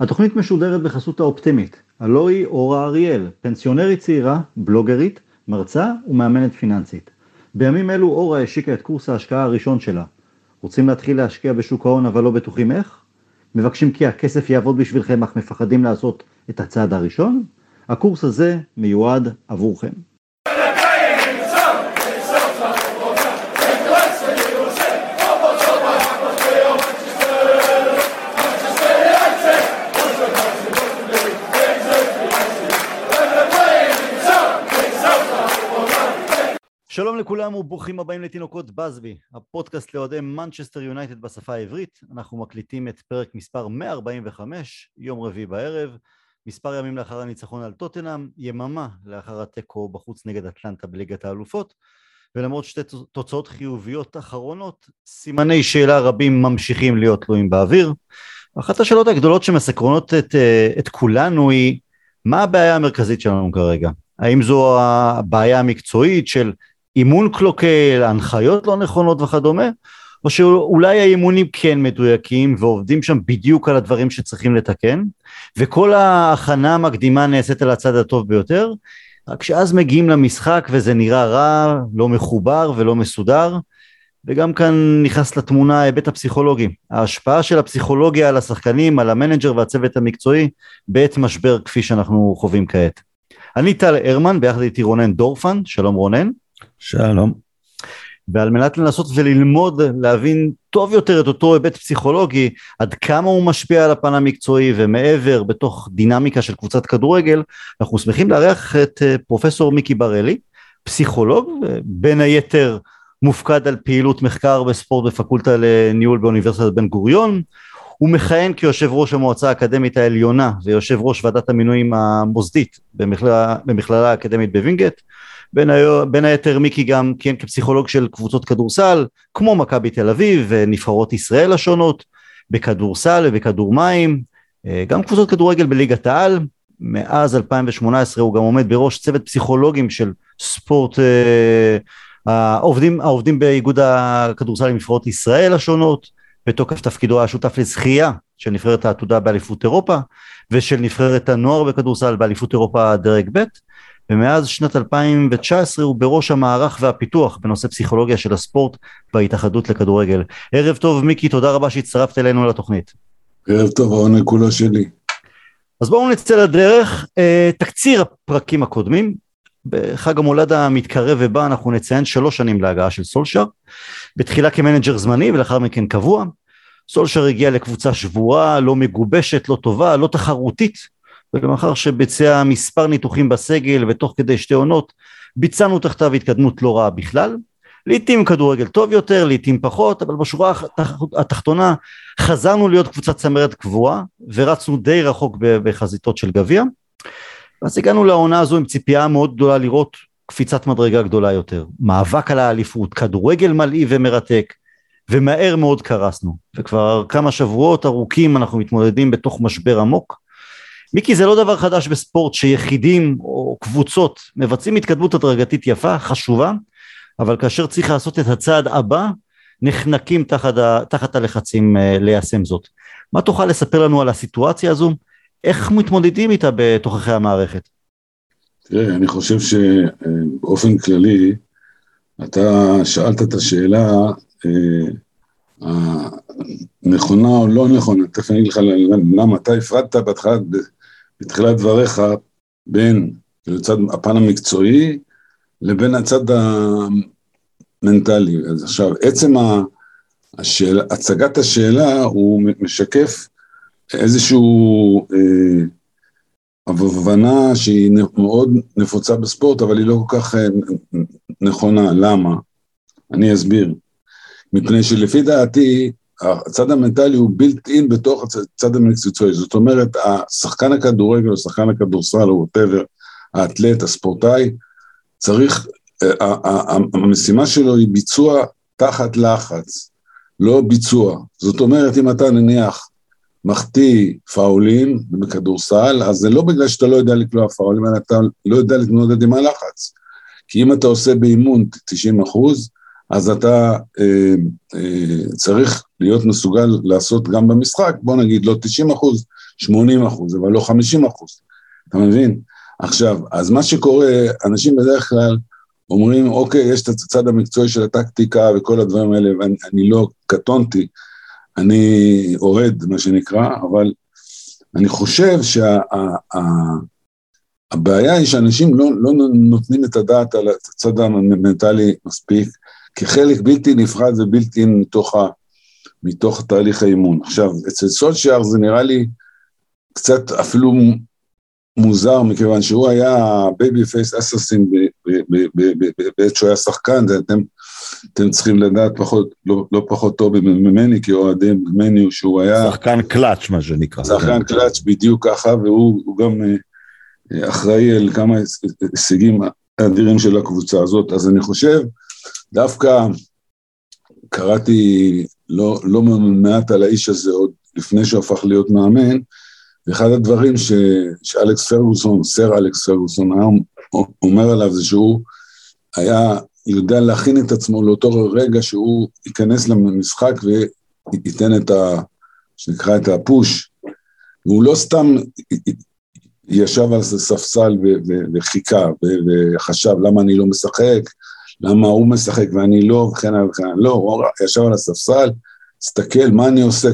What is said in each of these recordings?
התוכנית משודרת בחסות האופטימית, היא אורה אריאל, פנסיונרית צעירה, בלוגרית, מרצה ומאמנת פיננסית. בימים אלו אורה השיקה את קורס ההשקעה הראשון שלה. רוצים להתחיל להשקיע בשוק ההון אבל לא בטוחים איך? מבקשים כי הכסף יעבוד בשבילכם אך מפחדים לעשות את הצעד הראשון? הקורס הזה מיועד עבורכם. שלום לכולם וברוכים הבאים לתינוקות בסבי, הפודקאסט לאוהדי מנצ'סטר יונייטד בשפה העברית. אנחנו מקליטים את פרק מספר 145, יום רביעי בערב, מספר ימים לאחר הניצחון על טוטנאם, יממה לאחר התיקו בחוץ נגד אטלנטה בליגת האלופות, ולמרות שתי תוצאות חיוביות אחרונות, סימני שאלה רבים ממשיכים להיות תלויים באוויר. אחת השאלות הגדולות שמסקרונות את, את כולנו היא, מה הבעיה המרכזית שלנו כרגע? האם זו הבעיה המקצועית של אימון קלוקל, הנחיות לא נכונות וכדומה, או שאולי האימונים כן מדויקים ועובדים שם בדיוק על הדברים שצריכים לתקן, וכל ההכנה המקדימה נעשית על הצד הטוב ביותר, רק שאז מגיעים למשחק וזה נראה רע, לא מחובר ולא מסודר, וגם כאן נכנס לתמונה ההיבט הפסיכולוגי, ההשפעה של הפסיכולוגיה על השחקנים, על המנג'ר והצוות המקצועי בעת משבר כפי שאנחנו חווים כעת. אני טל הרמן, ביחד איתי רונן דורפן, שלום רונן. שלום. ועל מנת לנסות וללמוד להבין טוב יותר את אותו היבט פסיכולוגי, עד כמה הוא משפיע על הפן המקצועי ומעבר בתוך דינמיקה של קבוצת כדורגל, אנחנו שמחים לארח את אה, פרופסור מיקי בראלי, פסיכולוג, בין היתר מופקד על פעילות מחקר בספורט בפקולטה לניהול באוניברסיטת בן גוריון, הוא מכהן כיושב ראש המועצה האקדמית העליונה ויושב ראש ועדת המינויים המוסדית במכללה, במכללה האקדמית בווינגייט, בין, היו, בין היתר מיקי גם כיהן כפסיכולוג של קבוצות כדורסל כמו מכבי תל אביב ונבחרות ישראל השונות בכדורסל ובכדור מים אה, גם קבוצות כדורגל בליגת העל. מאז 2018 הוא גם עומד בראש צוות פסיכולוגים של ספורט אה, העובדים, העובדים באיגוד הכדורסל עם נבחרות ישראל השונות בתוקף תפקידו היה שותף לזכייה של נבחרת העתודה באליפות אירופה ושל נבחרת הנוער בכדורסל באליפות אירופה דרג ב' ומאז שנת 2019 הוא בראש המערך והפיתוח בנושא פסיכולוגיה של הספורט בהתאחדות לכדורגל. ערב טוב מיקי, תודה רבה שהצטרפת אלינו לתוכנית. ערב טוב, העונג כולו שלי. אז בואו נצא לדרך. אה, תקציר הפרקים הקודמים, בחג המולד המתקרב ובא אנחנו נציין שלוש שנים להגעה של סולשר, בתחילה כמנג'ר זמני ולאחר מכן קבוע. סולשר הגיע לקבוצה שבורה, לא מגובשת, לא טובה, לא תחרותית, ולאחר שביצע מספר ניתוחים בסגל ותוך כדי שתי עונות ביצענו תחתיו התקדמות לא רעה בכלל. לעיתים כדורגל טוב יותר, לעיתים פחות, אבל בשורה התחתונה חזרנו להיות קבוצת צמרת קבועה ורצנו די רחוק בחזיתות של גביע. אז הגענו לעונה הזו עם ציפייה מאוד גדולה לראות קפיצת מדרגה גדולה יותר. מאבק על האליפות, כדורגל מלאי ומרתק, ומהר מאוד קרסנו. וכבר כמה שבועות ארוכים אנחנו מתמודדים בתוך משבר עמוק, מיקי זה לא דבר חדש בספורט שיחידים או קבוצות מבצעים התקדמות הדרגתית יפה, חשובה, אבל כאשר צריך לעשות את הצעד הבא, נחנקים תחת, ה, תחת הלחצים uh, ליישם זאת. מה תוכל לספר לנו על הסיטואציה הזו? איך מתמודדים איתה בתוככי המערכת? תראה, אני חושב שבאופן כללי, אתה שאלת את השאלה אה, הנכונה או לא נכונה, תכף אני אגיד לך למה אתה הפרדת בהתחלה בתחילת דבריך בין הצד הפן המקצועי לבין הצד המנטלי. אז עכשיו, עצם השאל, הצגת השאלה הוא משקף איזושהי אה, הבנה שהיא מאוד נפוצה בספורט, אבל היא לא כל כך אה, נכונה. למה? אני אסביר. מפני שלפי דעתי, הצד המנטלי הוא בילט אין בתוך הצד המקצועי, זאת אומרת, השחקן הכדורגל או שחקן הכדורסל או ווטאבר, האתלט, הספורטאי, צריך, המשימה שלו היא ביצוע תחת לחץ, לא ביצוע. זאת אומרת, אם אתה נניח מחטיא פאולים בכדורסל, אז זה לא בגלל שאתה לא יודע לקלוע פאולים, אלא אתה לא יודע להתמודד עם הלחץ. כי אם אתה עושה באימון 90 אחוז, אז אתה אה, אה, צריך להיות מסוגל לעשות גם במשחק, בוא נגיד לא 90 אחוז, 80 אחוז, אבל לא 50 אחוז, אתה מבין? עכשיו, אז מה שקורה, אנשים בדרך כלל אומרים, אוקיי, יש את הצד המקצועי של הטקטיקה וכל הדברים האלה, ואני לא קטונתי, אני אורד, מה שנקרא, אבל אני חושב שהבעיה שה, היא שאנשים לא, לא נותנים את הדעת על הצד המנטלי מספיק, כחלק בלתי נפרד ובלתי מתוך, ה, מתוך תהליך האימון. עכשיו, אצל סולשיאר זה נראה לי קצת אפילו מוזר, מכיוון שהוא היה baby face assassin בעת שהוא היה שחקן, אתם, אתם צריכים לדעת פחות, לא, לא פחות טוב ממני, כי אוהדים ממני שהוא היה... שחקן קלאץ', מה שנקרא. שחקן קלאץ', בדיוק ככה, והוא גם אה, אחראי על כמה הישגים אדירים של הקבוצה הזאת, אז אני חושב, דווקא קראתי לא, לא מעט על האיש הזה עוד לפני שהוא הפך להיות מאמן, ואחד הדברים ש, שאלכס פרגוסון, סר אלכס פרגוסון, היה אומר עליו זה שהוא היה יודע להכין את עצמו לאותו רגע שהוא ייכנס למשחק וייתן את ה... שנקרא את הפוש, והוא לא סתם ישב על ספסל וחיכה וחשב למה אני לא משחק, למה הוא משחק ואני לא, וכן הלאה וכן הלאה, לא, הוא ישב על הספסל, הסתכל מה אני עושה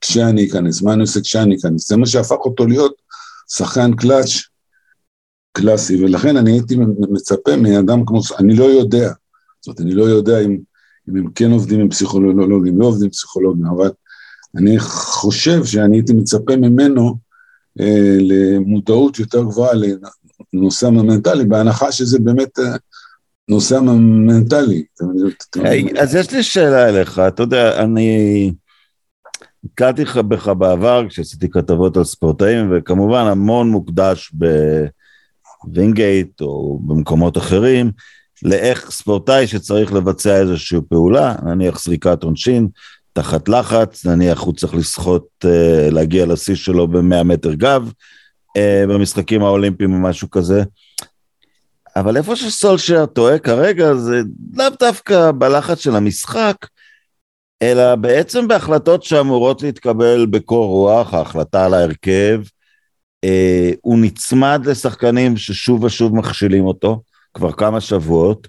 כשאני אכנס, מה אני עושה כשאני אכנס, זה מה שהפך אותו להיות שחקן קלאץ' קלאסי, ולכן אני הייתי מצפה מאדם כמו, אני לא יודע, זאת אומרת, אני לא יודע אם, אם הם כן עובדים עם פסיכולוגים, לא עובדים עם פסיכולוגים, אבל אני חושב שאני הייתי מצפה ממנו אה, למודעות יותר גבוהה לנושא המנטלי, בהנחה שזה באמת אה, נושא המנטלי. אז יש לי שאלה אליך, אתה יודע, אני... נתקלתי בך בעבר כשעשיתי כתבות על ספורטאים, וכמובן המון מוקדש בווינגייט או במקומות אחרים, לאיך ספורטאי שצריך לבצע איזושהי פעולה, נניח זריקת עונשין, תחת לחץ, נניח הוא צריך לשחות, אה, להגיע לשיא שלו ב-100 מטר גב, אה, במשחקים האולימפיים או משהו כזה. אבל איפה שסולשר טועה כרגע זה לאו דווקא בלחץ של המשחק, אלא בעצם בהחלטות שאמורות להתקבל בקור רוח, ההחלטה על ההרכב, אה, הוא נצמד לשחקנים ששוב ושוב מכשילים אותו, כבר כמה שבועות,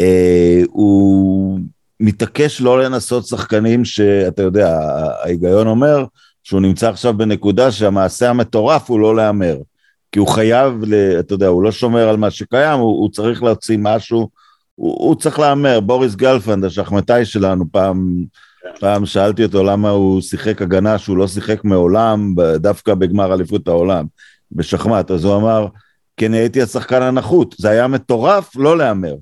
אה, הוא מתעקש לא לנסות שחקנים שאתה יודע, ההיגיון אומר שהוא נמצא עכשיו בנקודה שהמעשה המטורף הוא לא להמר. כי הוא חייב, אתה יודע, הוא לא שומר על מה שקיים, הוא, הוא צריך להוציא משהו הוא, הוא צריך להמר, בוריס גלפנד, השחמטאי שלנו, פעם, פעם שאלתי אותו למה הוא שיחק הגנה שהוא לא שיחק מעולם, דווקא בגמר אליפות העולם, בשחמט, אז הוא אמר, אני הייתי השחקן הנחות, זה היה מטורף לא להמר.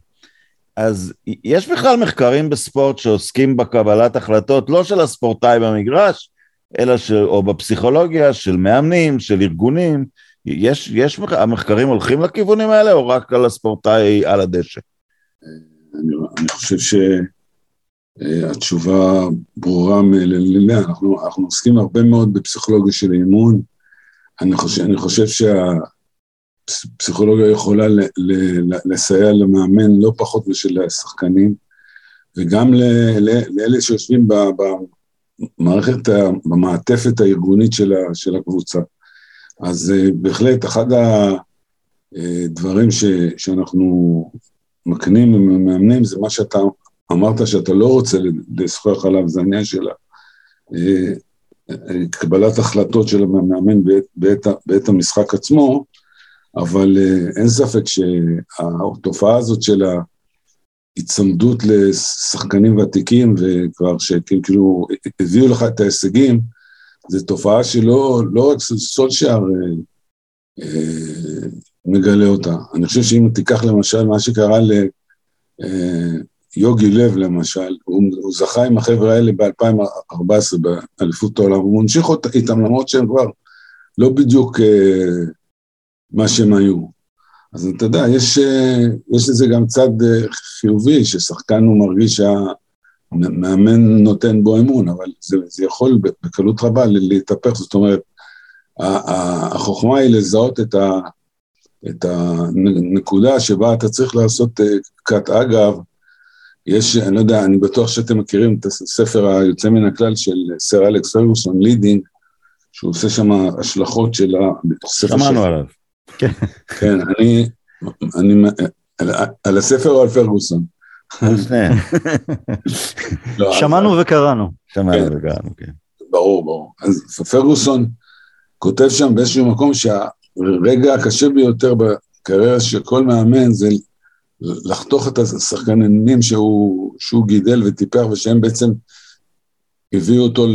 אז יש בכלל מחקרים בספורט שעוסקים בקבלת החלטות, לא של הספורטאי במגרש, אלא ש... או בפסיכולוגיה של מאמנים, של ארגונים. יש, יש, המחקרים הולכים לכיוונים האלה, או רק על הספורטאי על הדשא? אני, אני חושב שהתשובה ברורה מאליה, אנחנו, אנחנו עוסקים הרבה מאוד בפסיכולוגיה של אימון, אני חושב, אני חושב שהפסיכולוגיה יכולה ל, ל, לסייע למאמן לא פחות משל השחקנים, וגם ל, ל, לאלה שיושבים במערכת, במעטפת הארגונית של, ה, של הקבוצה. אז אה, בהחלט אחד הדברים ש, שאנחנו מקנים ומאמנים זה מה שאתה אמרת שאתה לא רוצה לשוחח עליו, זה העניין של אה, קבלת החלטות של המאמן בעת, בעת, בעת המשחק עצמו, אבל אה, אין ספק שהתופעה הזאת של ההיצמדות לשחקנים ותיקים וכבר שכאילו הביאו לך את ההישגים, זו תופעה שלא לא רק סולשייר אה, מגלה אותה. אני חושב שאם תיקח למשל מה שקרה ליוגי אה, לב למשל, הוא, הוא זכה עם החבר'ה האלה ב-2014 באליפות העולם, הוא ממשיך איתם למרות שהם כבר לא בדיוק אה, מה שהם היו. אז אתה יודע, יש, אה, יש לזה גם צד חיובי, ששחקן הוא מרגיש שהמאמן נותן בו אמון, אבל זה, זה יכול בקלות רבה להתהפך, זאת אומרת, החוכמה היא לזהות את ה... את הנקודה שבה אתה צריך לעשות cut אה, אגב, יש, אני לא יודע, אני בטוח שאתם מכירים את הספר היוצא מן הכלל של סר אלכס פרגוסון, Leading, שהוא עושה שם השלכות של הספר שמענו של... עליו. כן, אני, אני, על, על הספר או על פרגוסון? לא, שמענו וקראנו. שמענו כן. וקראנו, כן. ברור, ברור. אז פרגוסון כותב שם באיזשהו מקום שהרגע הקשה ביותר בקריירה של כל מאמן זה לחתוך את השחקנים שהוא, שהוא גידל וטיפח ושהם בעצם הביאו אותו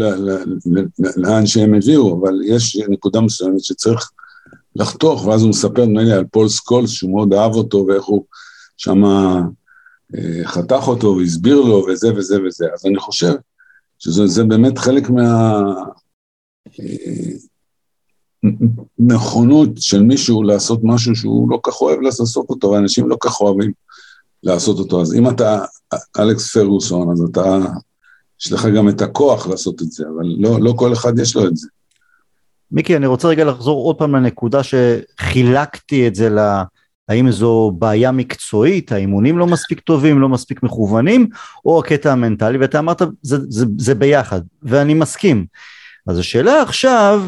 לאן שהם הביאו, אבל יש נקודה מסוימת שצריך לחתוך, ואז הוא מספר נדמה לי על פול סקולס, שהוא מאוד אהב אותו, ואיך הוא שמה חתך אותו והסביר לו וזה וזה וזה. אז אני חושב שזה באמת חלק מה... אה, נכונות של מישהו לעשות משהו שהוא לא כך אוהב לעשות אותו, ואנשים לא כך אוהבים לעשות אותו. אז אם אתה אלכס פרגוסון, אז אתה, יש לך גם את הכוח לעשות את זה, אבל לא, לא כל אחד יש לו את זה. מיקי, אני רוצה רגע לחזור עוד פעם לנקודה שחילקתי את זה ל... האם זו בעיה מקצועית, האימונים לא מספיק טובים, לא מספיק מכוונים, או הקטע המנטלי, ואתה אמרת, זה, זה, זה ביחד, ואני מסכים. אז השאלה עכשיו,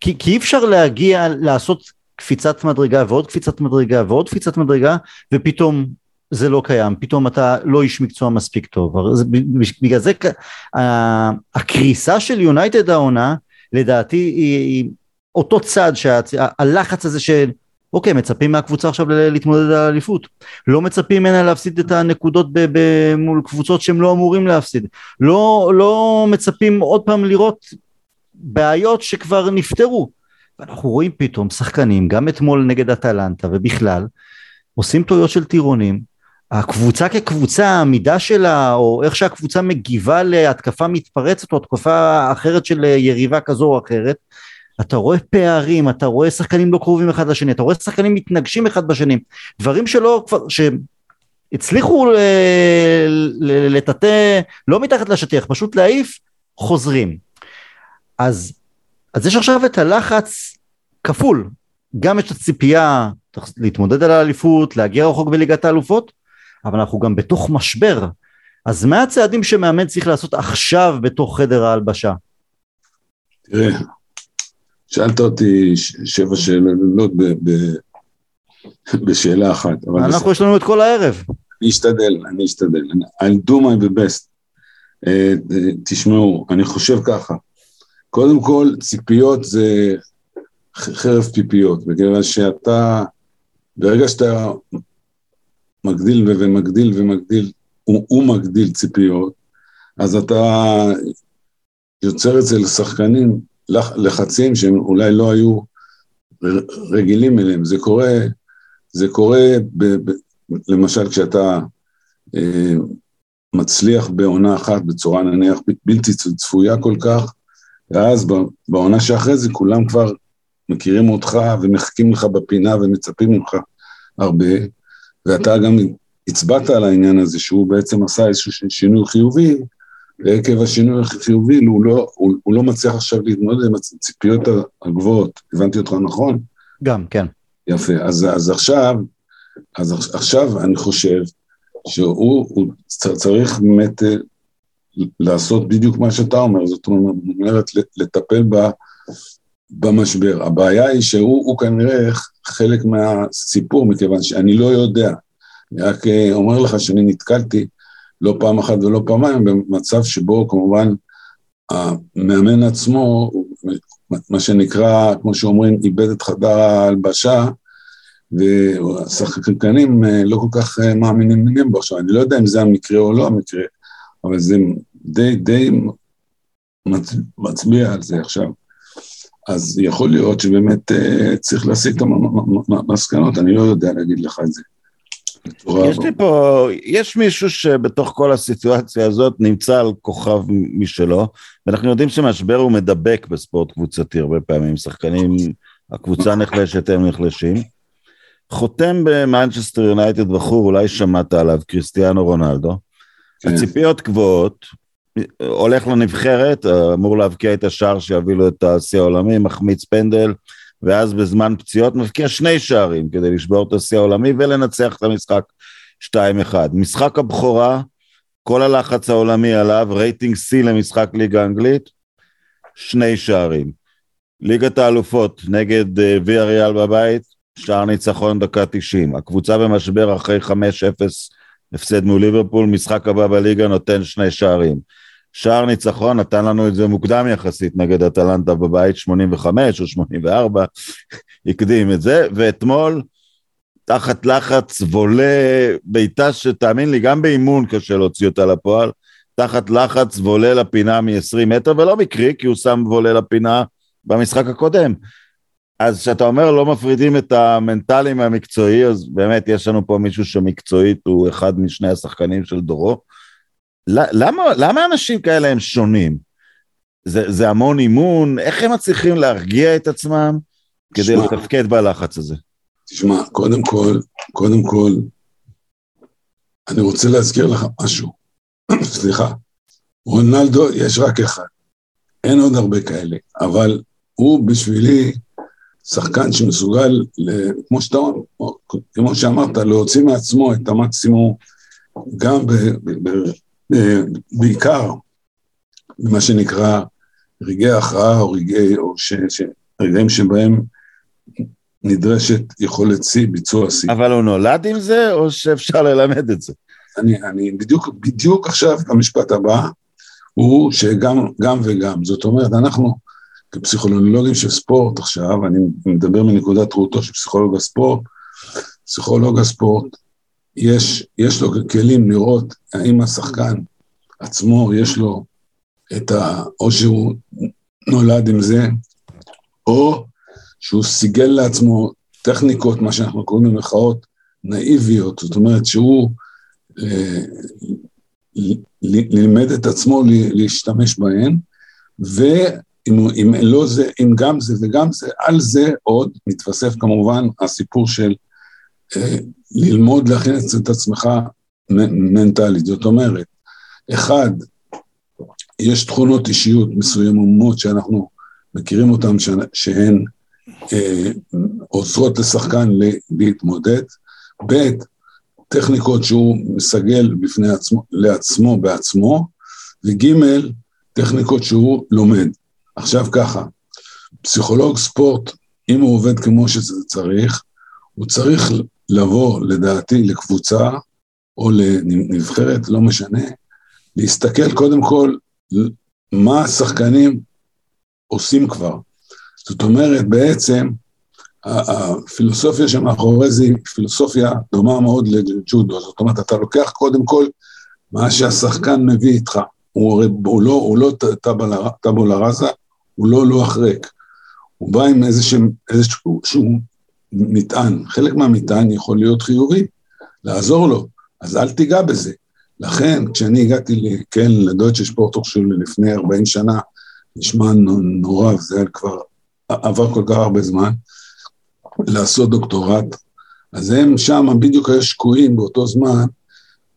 כי, כי אי אפשר להגיע, לעשות קפיצת מדרגה ועוד קפיצת מדרגה ועוד קפיצת מדרגה, ופתאום זה לא קיים, פתאום אתה לא איש מקצוע מספיק טוב. בגלל זה הקריסה של יונייטד העונה, לדעתי היא, היא אותו צד, שהלחץ הזה של אוקיי, מצפים מהקבוצה עכשיו להתמודד על האליפות. לא מצפים ממנה להפסיד את הנקודות ב- ב- מול קבוצות שהם לא אמורים להפסיד. לא, לא מצפים עוד פעם לראות בעיות שכבר נפתרו. ואנחנו רואים פתאום שחקנים, גם אתמול נגד אטלנטה ובכלל, עושים טעויות של טירונים. הקבוצה כקבוצה, העמידה שלה, או איך שהקבוצה מגיבה להתקפה מתפרצת, או התקפה אחרת של יריבה כזו או אחרת, אתה רואה פערים, אתה רואה שחקנים לא קרובים אחד לשני, אתה רואה שחקנים מתנגשים אחד בשני, דברים שלא כבר, שהצליחו לטאטא, לא מתחת לשטיח, פשוט להעיף, חוזרים. אז, אז יש עכשיו את הלחץ כפול, גם יש את הציפייה להתמודד על האליפות, להגיע רחוק בליגת האלופות, אבל אנחנו גם בתוך משבר. אז מה הצעדים שמאמן צריך לעשות עכשיו בתוך חדר ההלבשה? תראה, שאלת אותי שבע שאלות בשאלה אחת. אנחנו, יש לנו את כל הערב. אני אשתדל, אני אשתדל. I'll do my best. אה, תשמעו, אני חושב ככה, קודם כל, ציפיות זה חרב פיפיות, בגלל שאתה, ברגע שאתה מגדיל ומגדיל ומגדיל, הוא, הוא מגדיל ציפיות, אז אתה יוצר אצל שחקנים לחצים שהם אולי לא היו רגילים אליהם. זה קורה, זה קורה ב, ב, למשל כשאתה אה, מצליח בעונה אחת בצורה נניח בלתי צפויה כל כך, ואז בעונה שאחרי זה כולם כבר מכירים אותך ומחכים לך בפינה ומצפים ממך הרבה, ואתה גם הצבעת על העניין הזה שהוא בעצם עשה איזשהו שינוי חיובי, ועקב השינוי החיובי הוא לא, הוא, הוא לא מצליח עכשיו להתמודד עם הציפיות הגבוהות. הבנתי אותך נכון? גם, כן. יפה. אז, אז עכשיו, אז עכשיו אני חושב שהוא צריך באמת אה, לעשות בדיוק מה שאתה אומר, זאת אומרת לטפל ב, במשבר. הבעיה היא שהוא כנראה חלק מהסיפור, מכיוון שאני לא יודע. אני רק אה, אומר לך שאני נתקלתי לא פעם אחת ולא פעמיים, במצב שבו כמובן המאמן עצמו, מה שנקרא, כמו שאומרים, איבד את חדר ההלבשה, והשחקנים אה, לא כל כך אה, מאמינים בו. עכשיו, אני לא יודע אם זה המקרה או לא המקרה, אבל זה די, די מצביע על זה עכשיו. אז יכול להיות שבאמת אה, צריך להסיק את המסקנות, אני לא יודע להגיד לך את זה. יש לי פה, יש מישהו שבתוך כל הסיטואציה הזאת נמצא על כוכב משלו, ואנחנו יודעים שמשבר הוא מדבק בספורט קבוצתי הרבה פעמים, שחקנים, הקבוצה נחלשת, הם נחלשים. חותם במנצ'סטר יונייטד בחור, אולי שמעת עליו, קריסטיאנו רונלדו. כן. הציפיות גבוהות, הולך לנבחרת, אמור להבקיע את השער שיביא לו את השיא העולמי, מחמיץ פנדל, ואז בזמן פציעות מבקיע שני שערים כדי לשבור את השיא העולמי ולנצח את המשחק 2-1. משחק הבכורה, כל הלחץ העולמי עליו, רייטינג C למשחק ליגה אנגלית, שני שערים. ליגת האלופות נגד אה, ויה ריאל בבית, שער ניצחון דקה 90. הקבוצה במשבר אחרי 5-0 הפסד מול ליברפול, משחק הבא בליגה נותן שני שערים. שער ניצחון נתן לנו את זה מוקדם יחסית נגד אטלנטה בבית, 85 או 84, הקדים את זה, ואתמול תחת לחץ וולה בעיטה שתאמין לי, גם באימון קשה להוציא אותה לפועל, תחת לחץ וולה לפינה מ-20 מטר, ולא מקרי, כי הוא שם וולה לפינה במשחק הקודם. אז כשאתה אומר לא מפרידים את המנטלי מהמקצועי, אז באמת יש לנו פה מישהו שמקצועית הוא אחד משני השחקנים של דורו. למה, למה אנשים כאלה הם שונים? זה, זה המון אימון, איך הם מצליחים להרגיע את עצמם כדי לתפקד בלחץ הזה? תשמע, קודם כל, קודם כל, אני רוצה להזכיר לך משהו. סליחה. רונלדו יש רק אחד. אין עוד הרבה כאלה, אבל הוא בשבילי שחקן שמסוגל, כמו שאתה, כמו שאמרת, להוציא מעצמו את המקסימום, גם ב, ב, ב, בעיקר במה שנקרא רגעי הכרעה או רגעי, או ש, ש, רגעים שבהם נדרשת יכולת שיא, ביצוע שיא. אבל הוא נולד עם זה, או שאפשר ללמד את זה? אני, אני בדיוק, בדיוק עכשיו, המשפט הבא, הוא שגם גם וגם. זאת אומרת, אנחנו כפסיכולוגים של ספורט עכשיו, אני מדבר מנקודת ראותו של פסיכולוג הספורט, פסיכולוג הספורט, יש, יש לו כלים לראות האם השחקן עצמו, יש לו את ה... או שהוא נולד עם זה, או שהוא סיגל לעצמו טכניקות, מה שאנחנו קוראים במחאות נאיביות, זאת אומרת שהוא אה, לימד את עצמו להשתמש בהן, ואם לא זה, אם גם זה וגם זה, על זה עוד מתווסף כמובן הסיפור של אה, ללמוד להכין את עצמך מנטלית. זאת אומרת, אחד, יש תכונות אישיות מסוימות שאנחנו מכירים אותן שהן אה, עוזרות לשחקן להתמודד, ב', טכניקות שהוא מסגל בפני עצמו, לעצמו בעצמו, וג', טכניקות שהוא לומד. עכשיו ככה, פסיכולוג ספורט, אם הוא עובד כמו שזה צריך, הוא צריך לבוא, לדעתי, לקבוצה או לנבחרת, לא משנה, להסתכל קודם כל מה השחקנים עושים כבר. זאת אומרת, בעצם, הפילוסופיה שמאחורי זה היא פילוסופיה דומה מאוד לג'ודו. זאת אומרת, אתה לוקח קודם כל מה שהשחקן מביא איתך. הוא הרי, הוא לא, הוא לא טאבולה ראזה, הוא לא לוח ריק. הוא בא עם איזשהו, איזשהו מטען. חלק מהמטען יכול להיות חיובי, לעזור לו, אז אל תיגע בזה. לכן, כשאני הגעתי, כן, לדויטשה שפורטוך של לפני 40 שנה, נשמע נורא, זה כבר עבר כל כך הרבה זמן, לעשות דוקטורט, אז הם שם בדיוק היו שקועים באותו זמן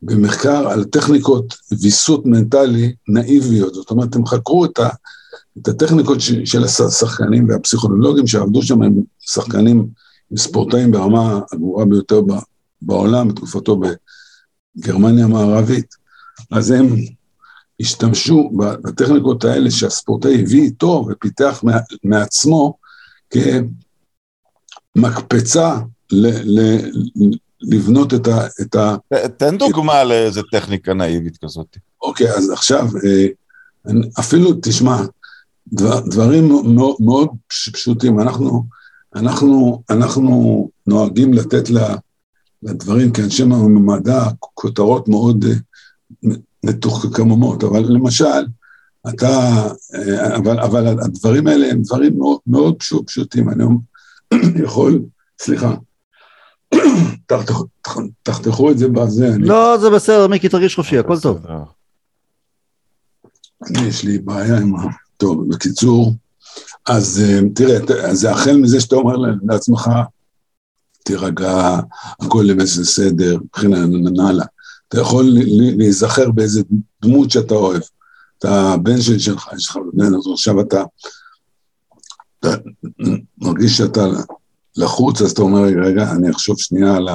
במחקר על טכניקות ויסות מנטלי נאיביות, זאת אומרת, הם חקרו את, ה, את הטכניקות של השחקנים והפסיכולוגים שעבדו שם הם שחקנים, ספורטאים ברמה הגבוהה ביותר בעולם, בתקופתו בגרמניה המערבית, אז הם השתמשו בטכניקות האלה שהספורטאי הביא איתו ופיתח מעצמו כמקפצה ל, ל, לבנות את ה... את ה... תן דוגמה לאיזה טכניקה נאיבית כזאת. אוקיי, אז עכשיו, אה, אפילו, תשמע, דבר, דברים מאוד, מאוד פשוטים, אנחנו, אנחנו, אנחנו נוהגים לתת לדברים כאנשי מדע כותרות מאוד אה, מתוחכמות, אבל למשל, אתה, אה, אבל, אבל הדברים האלה הם דברים מאוד, מאוד פשוט, פשוטים, אני יכול, סליחה, תחתכו את זה בזה. לא, זה בסדר, מיקי, תרגיש חופשי, הכל טוב. אני, יש לי בעיה עם ה... טוב, בקיצור, אז אה, תראה, זה החל מזה שאתה אומר לעצמך, תירגע, הכל בסדר, מבחינה נעלה. אתה יכול להיזכר באיזה דמות שאתה אוהב. אתה הבן של שלך, יש לך בן, אז עכשיו אתה, אתה מרגיש שאתה לחוץ, אז אתה אומר, רגע, רגע, אני אחשוב שנייה על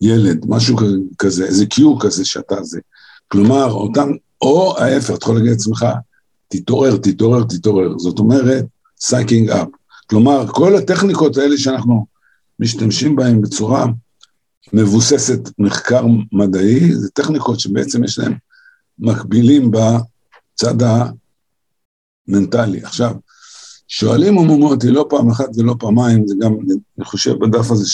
הילד, משהו כזה, איזה cue כזה שאתה זה. כלומר, אותם, או ההפך, אתה יכול להגיד לעצמך, תתעורר, תתעורר, תתעורר. זאת אומרת, psyching up. כלומר, כל הטכניקות האלה שאנחנו משתמשים בהן בצורה מבוססת מחקר מדעי, זה טכניקות שבעצם יש להן מקבילים בצד המנטלי. עכשיו, שואלים אותי לא פעם אחת ולא פעמיים, זה גם, אני חושב בדף הזה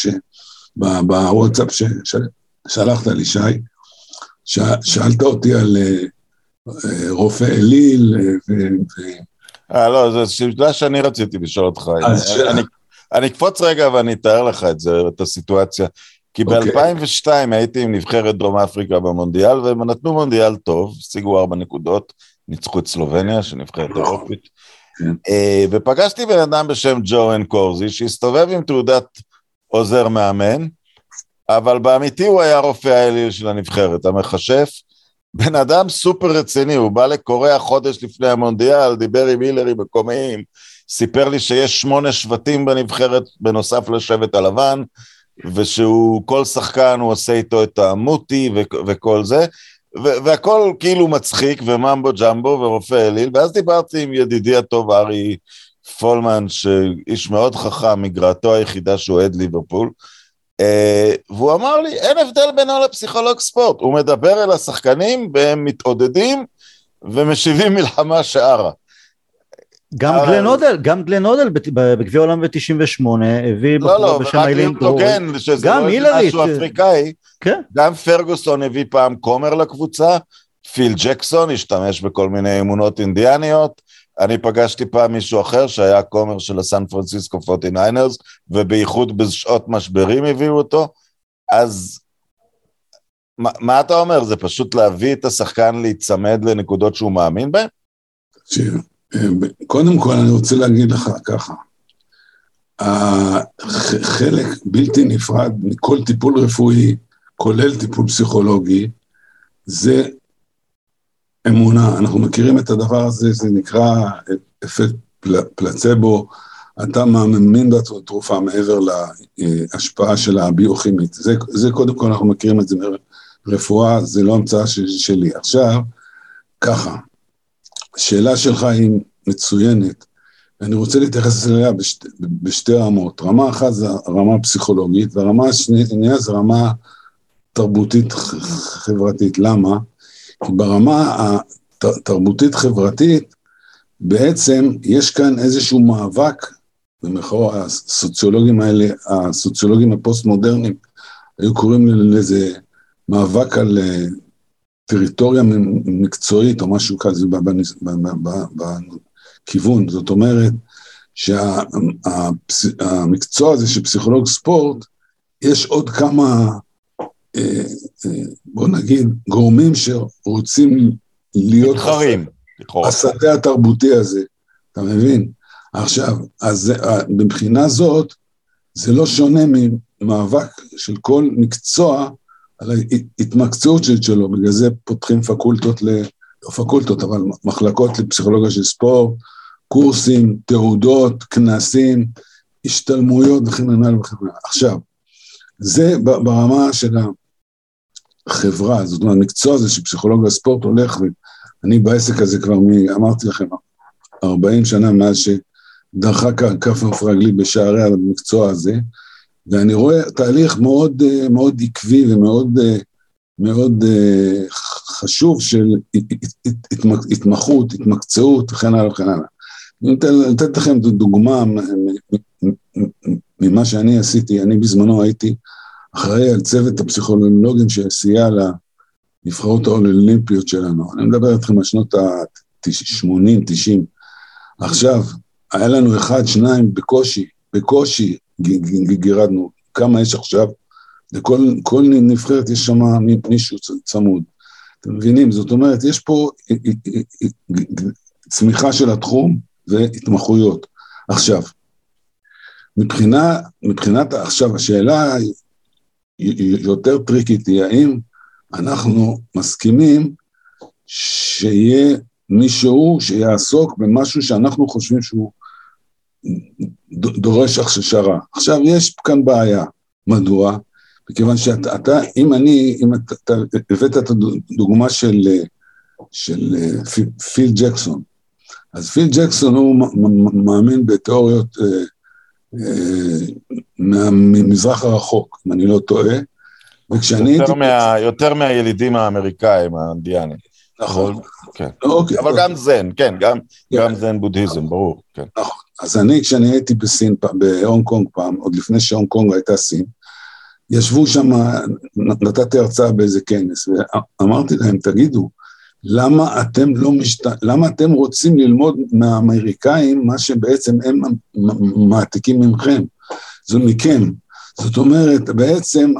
שבוואטסאפ ששלחת לי, שי, שאלת אותי על אה, רופא אליל, אה, אה, לא, זו שאלה שאני רציתי לשאול אותך. אני, אני אקפוץ רגע ואני אתאר לך את זה, את הסיטואציה. כי okay. אוקיי. ב-2002 הייתי עם נבחרת דרום אפריקה במונדיאל, והם נתנו מונדיאל טוב, השיגו ארבע נקודות, ניצחו את סלובניה, שנבחרת נכון. אירופית. כן. אה, ופגשתי בן אדם בשם ג'ו אן קורזי, שהסתובב עם תעודת עוזר מאמן, אבל באמיתי הוא היה רופא האליל של הנבחרת, המכשף. בן אדם סופר רציני, הוא בא לקוריאה חודש לפני המונדיאל, דיבר עם הילרי מקומיים, סיפר לי שיש שמונה שבטים בנבחרת בנוסף לשבט הלבן, ושהוא, כל שחקן הוא עושה איתו את המוטי וכל זה, והכל כאילו מצחיק וממבו ג'מבו ורופא אליל, ואז דיברתי עם ידידי הטוב ארי פולמן, שאיש מאוד חכם, מגרעתו היחידה שהוא אוהד ליברפול, והוא אמר לי, אין הבדל בינו לפסיכולוג ספורט, הוא מדבר אל השחקנים והם מתעודדים ומשיבים מלחמה שערה. גם אה, גלן אודל, גם גלן אודל בגביע העולם ב-98 הביא בחור לא, לא, בשם איילין דרור. כן, שזה גם לא. משהו אפריקאי. כן. גם פרגוסון הביא פעם כומר לקבוצה, פיל ג'קסון השתמש בכל מיני אמונות אינדיאניות. אני פגשתי פעם מישהו אחר שהיה כומר של הסן פרנסיסקו 49ers, ובייחוד בשעות משברים הביאו אותו. אז מה, מה אתה אומר? זה פשוט להביא את השחקן להיצמד לנקודות שהוא מאמין בהן? קודם כל אני רוצה להגיד לך ככה, חלק בלתי נפרד מכל טיפול רפואי, כולל טיפול פסיכולוגי, זה אמונה. אנחנו מכירים את הדבר הזה, זה נקרא אפקט פלצבו, אתה מאמין בתרופה מעבר להשפעה של הביוכימית. זה, זה קודם כל אנחנו מכירים את זה מרפואה, זה לא המצאה שלי. עכשיו, ככה, השאלה שלך היא מצוינת, ואני רוצה להתייחס אליה בשתי, בשתי רמות. רמה אחת זה הרמה הפסיכולוגית, והרמה השנייה זה רמה תרבותית חברתית. למה? ברמה התרבותית-חברתית, בעצם יש כאן איזשהו מאבק, במירכאות הסוציולוגים האלה, הסוציולוגים הפוסט-מודרניים, היו קוראים לזה מאבק על אה, טריטוריה מקצועית או משהו כזה בכיוון, זאת אומרת שהמקצוע הזה של פסיכולוג ספורט, יש עוד כמה, בוא נגיד, גורמים שרוצים להיות... מתחרים. השדה התרבותי הזה, אתה מבין? עכשיו, אז מבחינה זאת, זה לא שונה ממאבק של כל מקצוע על ההתמקצעות שלו, בגלל זה פותחים פקולטות, ל... לא פקולטות, אבל מחלקות לפסיכולוגיה של ספורט, קורסים, תעודות, כנסים, השתלמויות וכן הלאה וכן הלאה. עכשיו, זה ברמה של החברה, זאת אומרת, המקצוע הזה של פסיכולוגיה ספורט הולך, ואני בעסק הזה כבר, מ, אמרתי לכם, 40 שנה מאז שדרכה כף רגלי בשערי המקצוע הזה, ואני רואה תהליך מאוד, מאוד עקבי ומאוד מאוד חשוב של התמחות, התמקצעות וכן הלאה וכן הלאה. אני לתת לכם דוגמה ממה שאני עשיתי, אני בזמנו הייתי אחראי על צוות הפסיכולוגים שסייע לנבחרות האולימפיות שלנו. אני מדבר איתכם על שנות ה-80, 90. עכשיו, היה לנו אחד, שניים, בקושי, בקושי גירדנו, כמה יש עכשיו, לכל נבחרת יש שם מישהו צמוד. אתם מבינים? זאת אומרת, יש פה צמיחה של התחום והתמחויות. עכשיו, מבחינה, מבחינת, עכשיו השאלה יותר טריקית היא האם אנחנו מסכימים שיהיה מישהו שיעסוק במשהו שאנחנו חושבים שהוא דורש הכשרה. עכשיו, יש כאן בעיה. מדוע? מכיוון שאתה, אם אני, אם אתה, אתה הבאת את הדוגמה של, של פיל ג'קסון, אז פיל ג'קסון הוא מאמין בתיאוריות אה, מהמזרח הרחוק, אם אני לא טועה. וכשאני יותר, הייתי... מה, יותר מהילידים האמריקאים, האנדיאנים. נכון. כן. אוקיי. אבל גם זן, כן, גם, כן. גם זן בודהיזם, ברור. כן. נכון. אז אני, כשאני הייתי בסין, בהונג קונג פעם, עוד לפני שהונג קונג הייתה סין, ישבו שם, נתתי הרצאה באיזה כנס, ואמרתי להם, תגידו, למה אתם לא משת... למה אתם רוצים ללמוד מהאמריקאים מה שבעצם הם מעתיקים ממכם, זה מכם. זאת אומרת, בעצם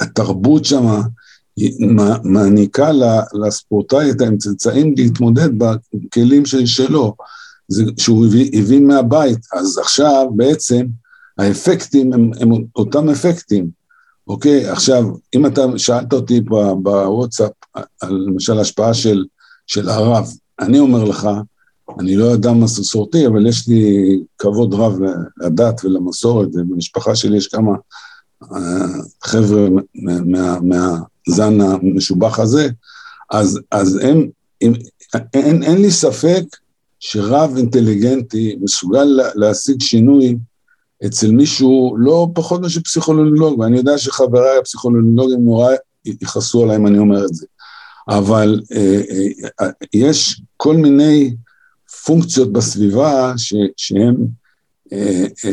התרבות שמה מעניקה לספורטאי את האמצעים להתמודד בכלים שלו, שהוא הביא, הביא מהבית, אז עכשיו בעצם האפקטים הם, הם אותם אפקטים, אוקיי? עכשיו, אם אתה שאלת אותי בוואטסאפ על למשל השפעה של, של הרב, אני אומר לך, אני לא אדם מסורתי, אבל יש לי כבוד רב לדת ולמסורת, ובמשפחה שלי יש כמה אה, חבר'ה מה, מהזן המשובח הזה, אז, אז הם, הם, אין, אין לי ספק שרב אינטליגנטי מסוגל להשיג שינוי אצל מישהו לא פחות מאשר פסיכולוגי, ואני יודע שחבריי הפסיכולוגים נורא יכעסו עליי אם אני אומר את זה, אבל אה, אה, יש כל מיני פונקציות בסביבה ש, שהן אה, אה,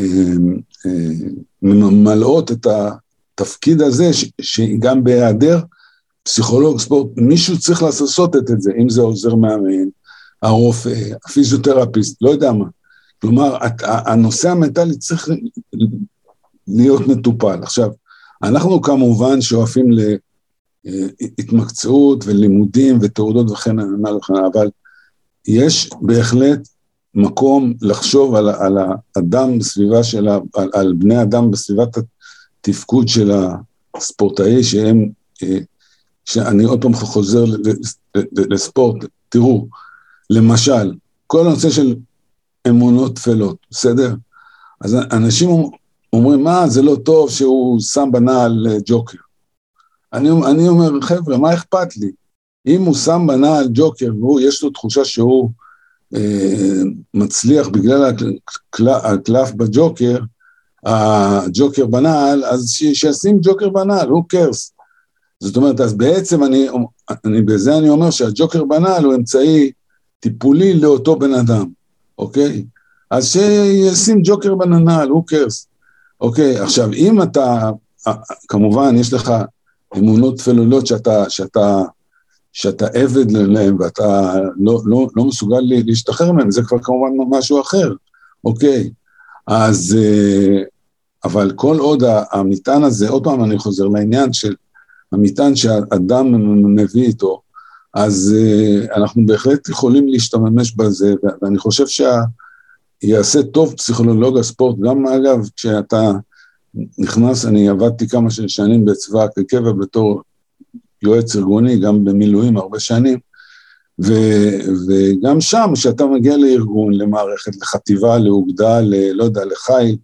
אה, ממלאות את התפקיד הזה, ש, שגם בהיעדר פסיכולוג ספורט, מישהו צריך לעשות את זה, אם זה עוזר מאמן, הרופא, הפיזיותרפיסט, לא יודע מה. כלומר, הנושא המנטלי צריך להיות מטופל. עכשיו, אנחנו כמובן שואפים להתמקצעות ולימודים ותעודות וכן הלאה וכן הלאה, אבל יש בהחלט מקום לחשוב על, על האדם בסביבה של, ה, על, על בני אדם בסביבת התפקוד של הספורטאי שהם, אה, שאני עוד פעם חוזר לספורט, תראו, למשל, כל הנושא של אמונות טפלות, בסדר? אז אנשים אומרים, מה, זה לא טוב שהוא שם בנעל אה, ג'וקר. אני, אני אומר, חבר'ה, מה אכפת לי? אם הוא שם בנעל ג'וקר והוא, יש לו תחושה שהוא אה, מצליח בגלל הקל, הקלף בג'וקר, הג'וקר בנעל, אז ש, שישים ג'וקר בנעל, הוא קרס. זאת אומרת, אז בעצם אני, אני, בזה אני אומר שהג'וקר בנעל הוא אמצעי טיפולי לאותו בן אדם, אוקיי? אז שישים ג'וקר בנעל, הוא קרס. אוקיי, עכשיו, אם אתה, כמובן, יש לך אמונות תפלולות שאתה, שאתה שאתה עבד להם ואתה לא, לא, לא מסוגל להשתחרר מהם, זה כבר כמובן משהו אחר, אוקיי. אז, אה, אבל כל עוד המטען הזה, עוד פעם אני חוזר לעניין של המטען שאדם מביא איתו, אז אה, אנחנו בהחלט יכולים להשתמש בזה, ואני חושב שיעשה טוב פסיכולוג הספורט, גם אגב, כשאתה נכנס, אני עבדתי כמה שנים בצבא כקבע בתור יועץ ארגוני, גם במילואים הרבה שנים, ו, וגם שם, כשאתה מגיע לארגון, למערכת, לחטיבה, לאוגדה, ל, לא יודע, לחיל,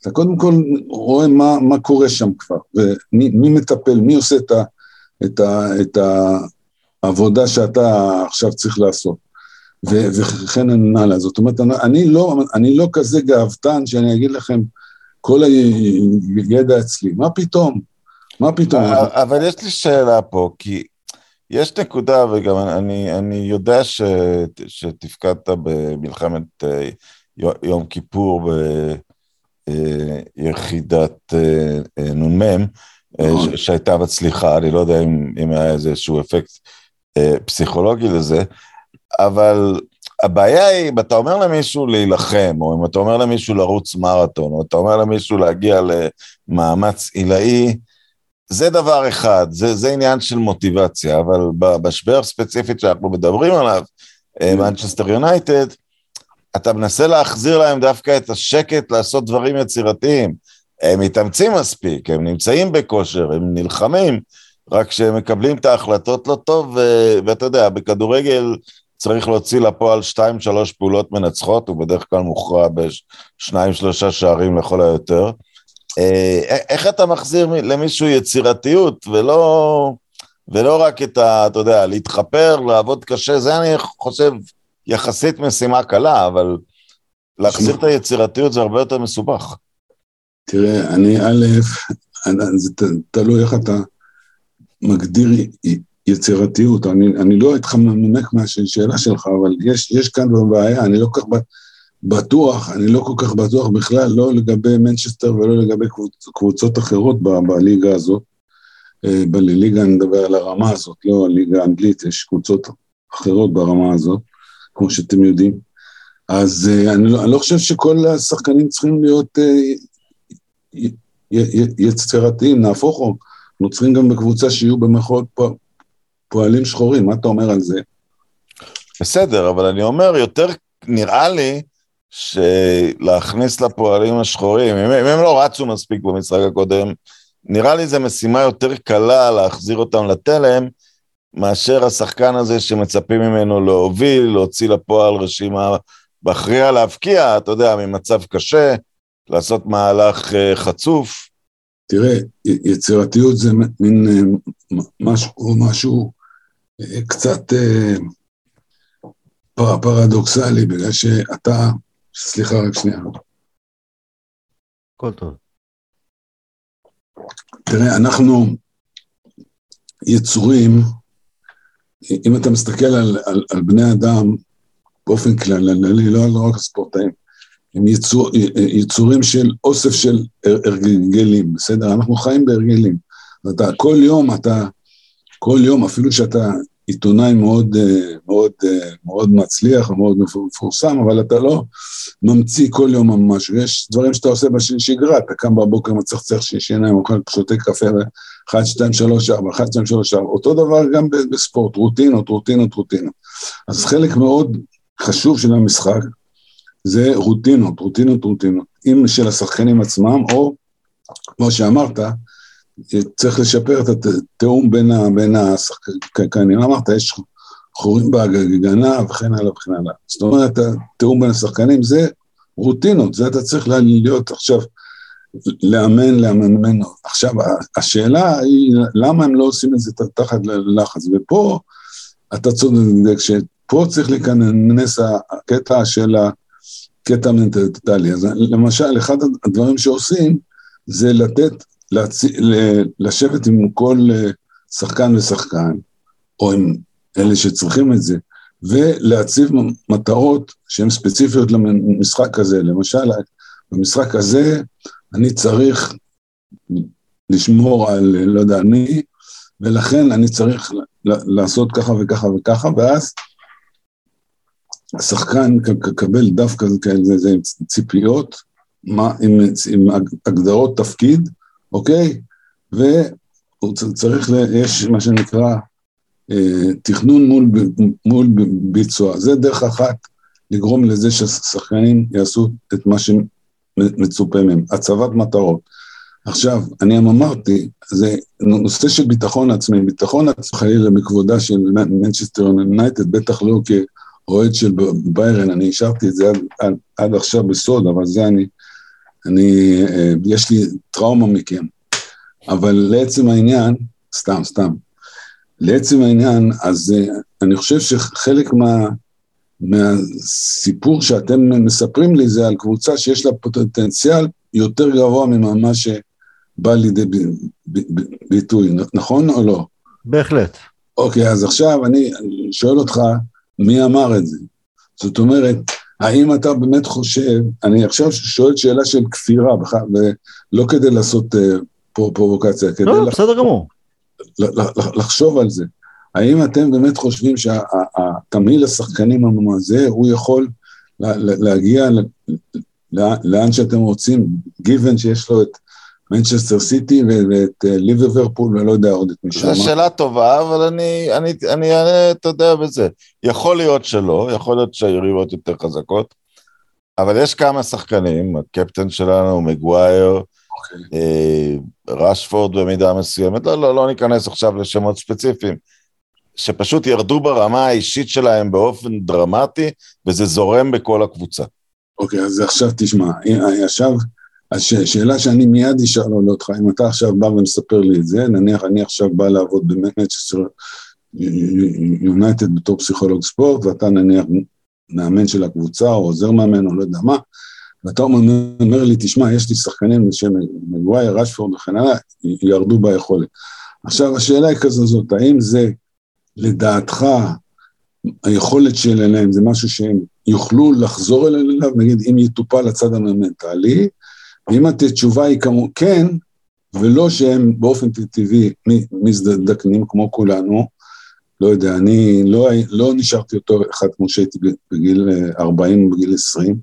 אתה קודם כל רואה מה, מה קורה שם כבר, ומי מטפל, מי עושה את, ה, את, ה, את העבודה שאתה עכשיו צריך לעשות, ו, וכן הלאה. זאת אומרת, אני לא, אני לא כזה גאוותן שאני אגיד לכם, כל הידע אצלי, מה פתאום? מה פתאום? אבל יש לי שאלה פה, כי יש נקודה, וגם אני, אני יודע ש, שתפקדת במלחמת אה, יום כיפור ביחידת אה, אה, נ"מ, נכון. שהייתה מצליחה, אני לא יודע אם, אם היה איזשהו אפקט פסיכולוגי לזה, אבל הבעיה היא, אם אתה אומר למישהו להילחם, או אם אתה אומר למישהו לרוץ מרתון, או אתה אומר למישהו להגיע למאמץ עילאי, זה דבר אחד, זה, זה עניין של מוטיבציה, אבל במשבר ספציפית שאנחנו מדברים עליו, מנצ'סטר אה, יונייטד, אתה מנסה להחזיר להם דווקא את השקט לעשות דברים יצירתיים. הם מתאמצים מספיק, הם נמצאים בכושר, הם נלחמים, רק שהם מקבלים את ההחלטות לא טוב, ו- ואתה יודע, בכדורגל צריך להוציא לפועל שתיים, שלוש פעולות מנצחות, הוא בדרך כלל מוכרע בשניים, שלושה שערים לכל היותר. אה, איך אתה מחזיר למישהו יצירתיות ולא, ולא רק את ה... אתה יודע, להתחפר, לעבוד קשה, זה אני חושב יחסית משימה קלה, אבל להחזיר את היצירתיות זה הרבה יותר מסובך. תראה, אני א', זה תלוי איך אתה מגדיר יצירתיות. אני, אני לא אתחמק מהשאלה שלך, אבל יש, יש כאן בעיה, אני לא כל כך בטוח, אני לא כל כך בטוח בכלל, לא לגבי מנצ'סטר ולא לגבי קבוצ, קבוצות אחרות ב, בליגה הזאת. אה, בליגה אני מדבר על הרמה הזאת, לא הליגה האנגלית, יש קבוצות אחרות ברמה הזאת, כמו שאתם יודעים. אז אה, אני לא, אני לא חושב שכל השחקנים צריכים להיות אה, יצירתיים, נהפוך הוא, אנחנו צריכים גם בקבוצה שיהיו במחאות פועלים שחורים, מה אתה אומר על זה? בסדר, אבל אני אומר, יותר נראה לי שלהכניס לפועלים השחורים, אם, אם הם לא רצו מספיק במשחק הקודם, נראה לי זו משימה יותר קלה להחזיר אותם לתלם, מאשר השחקן הזה שמצפים ממנו להוביל, להוציא לפועל רשימה, מכריע להבקיע, אתה יודע, ממצב קשה, לעשות מהלך uh, חצוף. תראה, יצירתיות זה מין uh, משהו, משהו קצת uh, פר, פרדוקסלי, בגלל שאתה, סליחה רק שנייה. הכל טוב. תראה, אנחנו יצורים, אם אתה מסתכל על, על, על בני אדם באופן כללי, לא, לא רק הספורטאים, הם יצור, יצורים של אוסף של הרגלים, בסדר? אנחנו חיים בהרגלים. אתה כל יום, אתה, כל יום, אפילו שאתה עיתונאי מאוד, אה, מאוד, אה, מאוד מצליח ומאוד מפורסם, אבל אתה לא ממציא כל יום משהו. יש דברים שאתה עושה בשגרה, אתה קם בבוקר, מצחצח שיניים, אוכל, שותה קפה, ו-1, 2, 3, 4, 1, 2, 3, 4. אותו דבר גם בספורט, רוטינות, רוטינות, רוטינות. אז חלק מאוד חשוב של המשחק זה רוטינות, רוטינות, רוטינות. אם של השחקנים עצמם, או, כמו שאמרת, צריך לשפר את התיאום בין, בין השחקנים. אמרת, יש חורים בהגנה וכן הלאה וכן הלאה. זאת אומרת, התיאום בין השחקנים זה רוטינות, זה אתה צריך להיות עכשיו, לאמן, לאמן. עכשיו, השאלה היא, למה הם לא עושים את זה תחת לחץ? ופה אתה צודק, שפה צריך להיכנס הקטע של הקטע מנטלי. אז למשל, אחד הדברים שעושים, זה לתת להצ... לשבת עם כל אה, שחקן ושחקן, או עם אלה שצריכים את זה, ולהציב מטרות שהן ספציפיות למשחק הזה. למשל, במשחק הזה אני צריך לשמור על לא יודע מי, ולכן אני צריך לעשות ככה וככה וככה, ואז השחקן יקבל דווקא כאלה ציפיות, מה, עם, עם הגדרות תפקיד, אוקיי? והוא צריך, יש מה שנקרא אה, תכנון מול, מול ביצוע. זה דרך אחת לגרום לזה שהשחקנים יעשו את מה שמצופה מהם, הצבת מטרות. עכשיו, אני אמרתי, זה נושא של ביטחון עצמי. ביטחון עצמי חלילה מכבודה של מנצ'סטר יונייטד, בטח לא כאוהד של ביירן, אני השארתי את זה עד, עד, עד עכשיו בסוד, אבל זה אני אני, אה, יש לי טראומה מכם. אבל לעצם העניין, סתם, סתם, לעצם העניין, אז אה, אני חושב שחלק מה, מהסיפור שאתם מספרים לי זה על קבוצה שיש לה פוטנציאל יותר גבוה ממה שבא לידי ב, ב, ב, ביטוי, נכון או לא? בהחלט. אוקיי, אז עכשיו אני שואל אותך, מי אמר את זה? זאת אומרת, האם אתה באמת חושב, אני עכשיו שואל שאלה של כפירה, ולא כדי לעשות אה, פרובוקציה, כדי... לא, בסדר גמור. לחשוב על זה. האם אתם באמת חושבים שהתמהיל השחקנים הזה, הוא יכול להגיע לאן שאתם רוצים, גיוון שיש לו את מנצ'סטר סיטי ואת אה, ליברפול ולא יודע עוד את מי שאמר. זו שאלה טובה, אבל אני אענה, אתה יודע, בזה. יכול להיות שלא, יכול להיות שהיריבות יותר חזקות, אבל יש כמה שחקנים, הקפטן שלנו, מגווייר, okay. אוקיי. אה, רשפורד במידה מסוימת, לא, לא, לא ניכנס עכשיו לשמות ספציפיים, שפשוט ירדו ברמה האישית שלהם באופן דרמטי, וזה זורם בכל הקבוצה. אוקיי, okay, אז עכשיו תשמע, עכשיו... אז שאלה שאני מיד אשאל אותך, אם אתה עכשיו בא ומספר לי את זה, נניח אני עכשיו בא לעבוד במנצ'סטר יונייטד בתור פסיכולוג ספורט, ואתה נניח מאמן של הקבוצה, או עוזר מאמן, או לא יודע מה, ואתה אומר, לי, תשמע, יש לי שחקנים בשם מגווייר, רשפורד וכן הלאה, ירדו ביכולת. עכשיו, השאלה היא כזאת, האם זה לדעתך, היכולת שלהם זה משהו שהם יוכלו לחזור אליו, נגיד אם יטופל הצד המנטלי, ואם התשובה היא כמו כן, ולא שהם באופן טבעי מזדקנים כמו כולנו, לא יודע, אני לא, לא נשארתי אותו אחד כמו שהייתי בגיל 40, בגיל 20,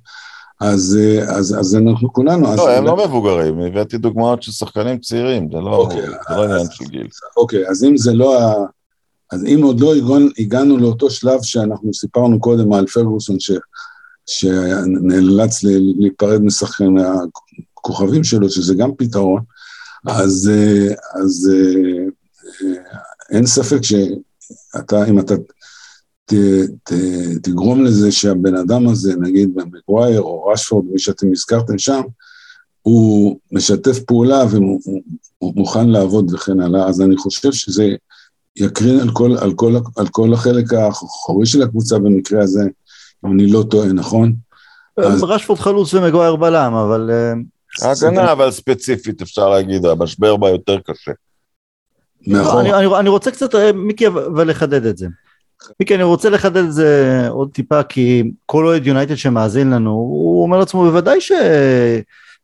אז, אז, אז אנחנו כולנו... לא, אז הם לא מבוגרים, הבאתי דוגמאות של שחקנים צעירים, זה לא, אוקיי, זה לא עניין של גיל. אוקיי, אז אם זה לא ה... אז אם עוד לא הגענו, הגענו לאותו שלב שאנחנו סיפרנו קודם על פרגוסון, ש, שנאלץ להיפרד משחקנים מהכוכבים שלו, שזה גם פתרון, אז, אז אין ספק שאתה, אם אתה ת, ת, תגרום לזה שהבן אדם הזה, נגיד במגווייר או רשפורד, מי שאתם הזכרתם שם, הוא משתף פעולה ומוכן לעבוד וכן הלאה, אז אני חושב שזה יקרין על כל, על כל, על כל החלק האחורי של הקבוצה במקרה הזה, אם אני לא טועה, נכון? אז... רשפורד חלוץ ומגווייר בלם, אבל... אה, הגנה, אבל ספציפית אפשר להגיד, המשבר בה יותר קשה. לא, אני, אני, אני רוצה קצת, אה, מיקי, ולחדד את זה. מיקי, אני רוצה לחדד את זה עוד טיפה, כי כל אוהד יונייטד שמאזין לנו, הוא אומר לעצמו, בוודאי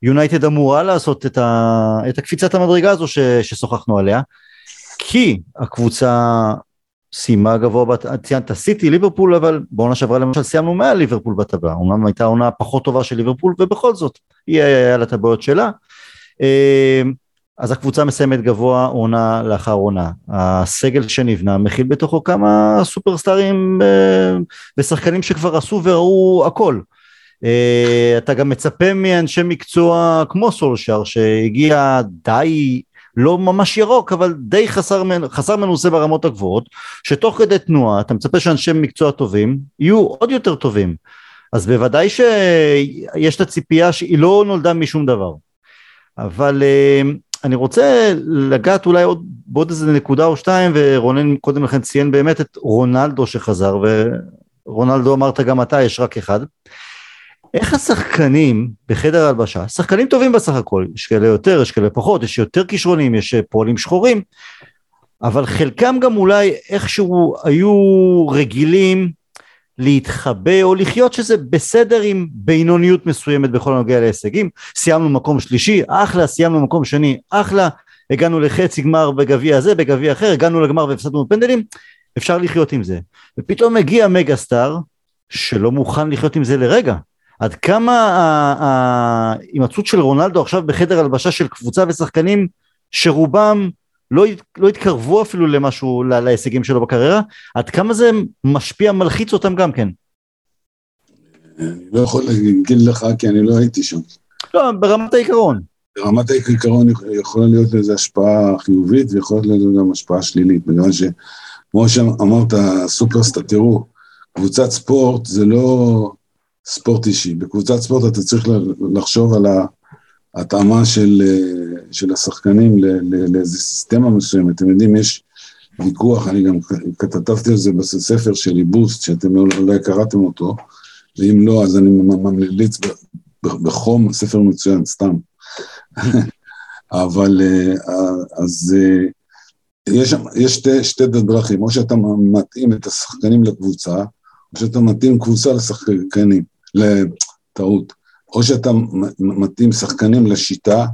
שיונייטד אמורה לעשות את, ה, את הקפיצת המדרגה הזו ש, ששוחחנו עליה, כי הקבוצה סיימה גבוה, ציינת סיטי, ליברפול, אבל בעונה שעברה למשל סיימנו מעל ליברפול בטבלה, אומנם הייתה עונה פחות טובה של ליברפול, ובכל זאת, היא היה לה את הבעיות שלה. אה, אז הקבוצה מסיימת גבוה עונה לאחר עונה. הסגל שנבנה מכיל בתוכו כמה סופרסטארים אה, ושחקנים שכבר עשו וראו הכל. אה, אתה גם מצפה מאנשי מקצוע כמו סולשר שהגיע די לא ממש ירוק אבל די חסר, חסר מנוסה ברמות הגבוהות שתוך כדי תנועה אתה מצפה שאנשי מקצוע טובים יהיו עוד יותר טובים. אז בוודאי שיש את הציפייה שהיא לא נולדה משום דבר. אבל אה, אני רוצה לגעת אולי עוד בעוד איזה נקודה או שתיים ורונן קודם לכן ציין באמת את רונלדו שחזר ורונלדו אמרת גם אתה יש רק אחד איך השחקנים בחדר הלבשה, שחקנים טובים בסך הכל, יש כאלה יותר, יש כאלה פחות, יש יותר כישרונים, יש פועלים שחורים, אבל חלקם גם אולי איכשהו היו רגילים להתחבא או לחיות שזה בסדר עם בינוניות מסוימת בכל הנוגע להישגים. סיימנו מקום שלישי, אחלה, סיימנו מקום שני, אחלה, הגענו לחצי גמר בגביע הזה, בגביע אחר, הגענו לגמר והפסדנו בפנדלים, אפשר לחיות עם זה. ופתאום מגיע מגה סטאר שלא מוכן לחיות עם זה לרגע. עד כמה ההימצאות של רונלדו עכשיו בחדר הלבשה של קבוצה ושחקנים שרובם לא, לא התקרבו אפילו למשהו, להישגים שלו בקריירה, עד כמה זה משפיע, מלחיץ אותם גם כן? אני לא יכול להגיד לך כי אני לא הייתי שם. לא, ברמת העיקרון. ברמת העיקרון יכולה להיות לזה השפעה חיובית ויכולה להיות לזה גם השפעה שלילית, בגלל שכמו שאמרת, סופרסטאר, תראו, קבוצת ספורט זה לא ספורט אישי. בקבוצת ספורט אתה צריך לחשוב על ההתאמה של, של השחקנים לאיזה סיסטמה מסוימת. אתם יודעים, יש ויכוח, אני גם כתבתי על זה בספר שלי, בוסט, שאתם אולי קראתם אותו, ואם לא, אז אני ממליץ בחום, ספר מצוין, סתם. אבל אז יש, יש שתי, שתי דרכים, או שאתה מתאים את השחקנים לקבוצה, או שאתה מתאים קבוצה לשחקנים. לטעות. או שאתה מתאים שחקנים לשיטה,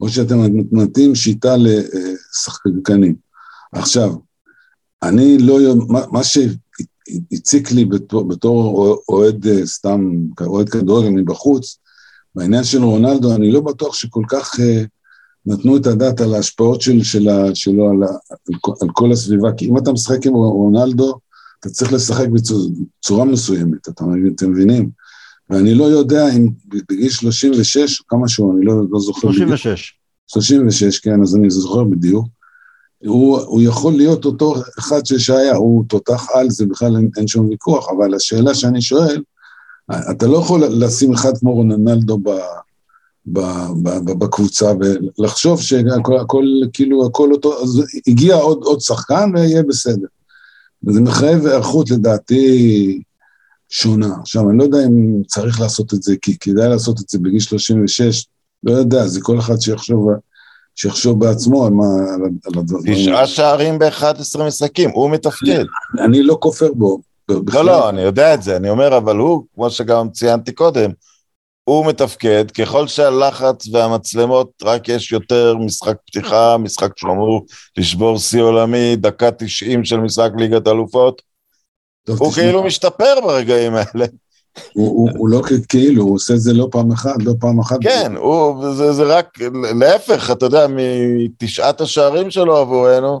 או שאתה מתאים שיטה לשחקנים. עכשיו, אני לא, מה, מה שהציק לי בתור, בתור אוהד סתם, אוהד כדורגל מבחוץ, בעניין של רונלדו, אני לא בטוח שכל כך uh, נתנו את הדעת על ההשפעות של, של, שלו על, על, על כל הסביבה, כי אם אתה משחק עם רונלדו, אתה צריך לשחק בצורה מסוימת, אתה, אתם מבינים? ואני לא יודע אם בגיל 36, כמה שהוא, אני לא, לא זוכר 36. בדיוק. 36, כן, אז אני זוכר בדיוק. הוא, הוא יכול להיות אותו אחד שהיה, הוא תותח על, זה בכלל אין, אין שום ויכוח, אבל השאלה שאני שואל, אתה לא יכול לשים אחד כמו רוננלדו ב, ב, ב, ב, בקבוצה ולחשוב שהכל, הכל, כאילו, הכל אותו, אז הגיע עוד, עוד שחקן ויהיה בסדר. זה מחייב היערכות לדעתי שונה. עכשיו, אני לא יודע אם צריך לעשות את זה, כי כדאי לעשות את זה בגיל 36, לא יודע, זה כל אחד שיחשוב, שיחשוב בעצמו על, מה, על, על הדברים. תשעה שערים ב-11 משחקים, הוא מתפקד. אני, אני לא כופר בו. בכלל. לא, לא, אני יודע את זה, אני אומר, אבל הוא, כמו שגם ציינתי קודם, הוא מתפקד, ככל שהלחץ והמצלמות, רק יש יותר משחק פתיחה, משחק שאמור לשבור שיא עולמי, דקה 90 של משחק ליגת אלופות, הוא תשמע. כאילו משתפר ברגעים האלה. הוא, הוא, הוא לא כאילו, הוא עושה את זה לא פעם אחת, לא פעם אחת. כן, הוא, זה, זה רק, להפך, אתה יודע, מתשעת השערים שלו עבורנו,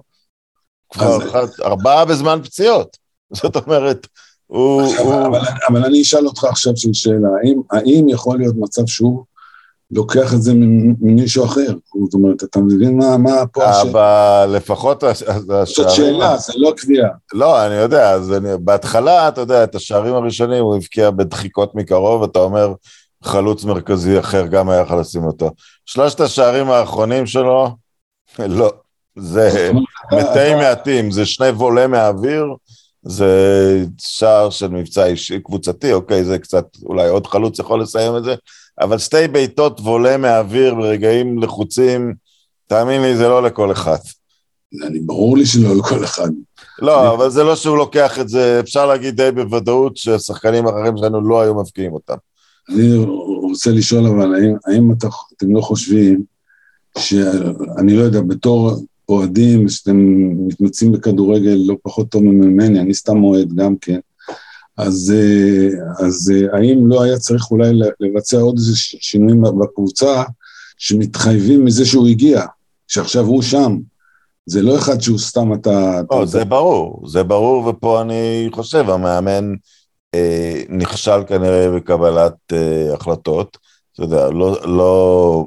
כבר ארבעה בזמן פציעות. זאת אומרת, הוא... עכשיו, הוא... אבל, אבל אני אשאל אותך עכשיו של שאלה, האם, האם יכול להיות מצב שהוא לוקח את זה ממישהו אחר? זאת אומרת, אתה מבין מה, מה פה השאלה? אבל לפחות השערים... זאת שאלה, זה לא קביעה. לא, אני יודע, אז אני, בהתחלה, אתה יודע, את השערים הראשונים הוא הבקיע בדחיקות מקרוב, אתה אומר, חלוץ מרכזי אחר גם היה יכול לשים אותו. שלושת השערים האחרונים שלו, לא, זה מתי מעטים, זה שני וולה מהאוויר, זה שער של מבצע אישי קבוצתי, אוקיי, זה קצת, אולי עוד חלוץ יכול לסיים את זה, אבל שתי בעיטות וולה מהאוויר ברגעים לחוצים, תאמין לי, זה לא לכל אחד. אני, ברור לי שלא לכל אחד. לא, אני... אבל זה לא שהוא לוקח את זה, אפשר להגיד די בוודאות ששחקנים אחרים שלנו לא היו מבקיעים אותם. אני רוצה לשאול אבל, האם, האם אתה, אתם לא חושבים שאני לא יודע, בתור אוהדים, שאתם מתמצאים בכדורגל לא פחות טוב ממני, אני סתם אוהד גם כן, אז, אה, אז אה, האם לא היה צריך אולי לבצע עוד איזה שינויים בקבוצה שמתחייבים מזה שהוא הגיע, שעכשיו הוא שם, זה לא אחד שהוא סתם אתה... לא, אתה... זה ברור, זה ברור, ופה אני חושב, המאמן אה, נכשל כנראה בקבלת אה, החלטות, אתה יודע, לא, לא,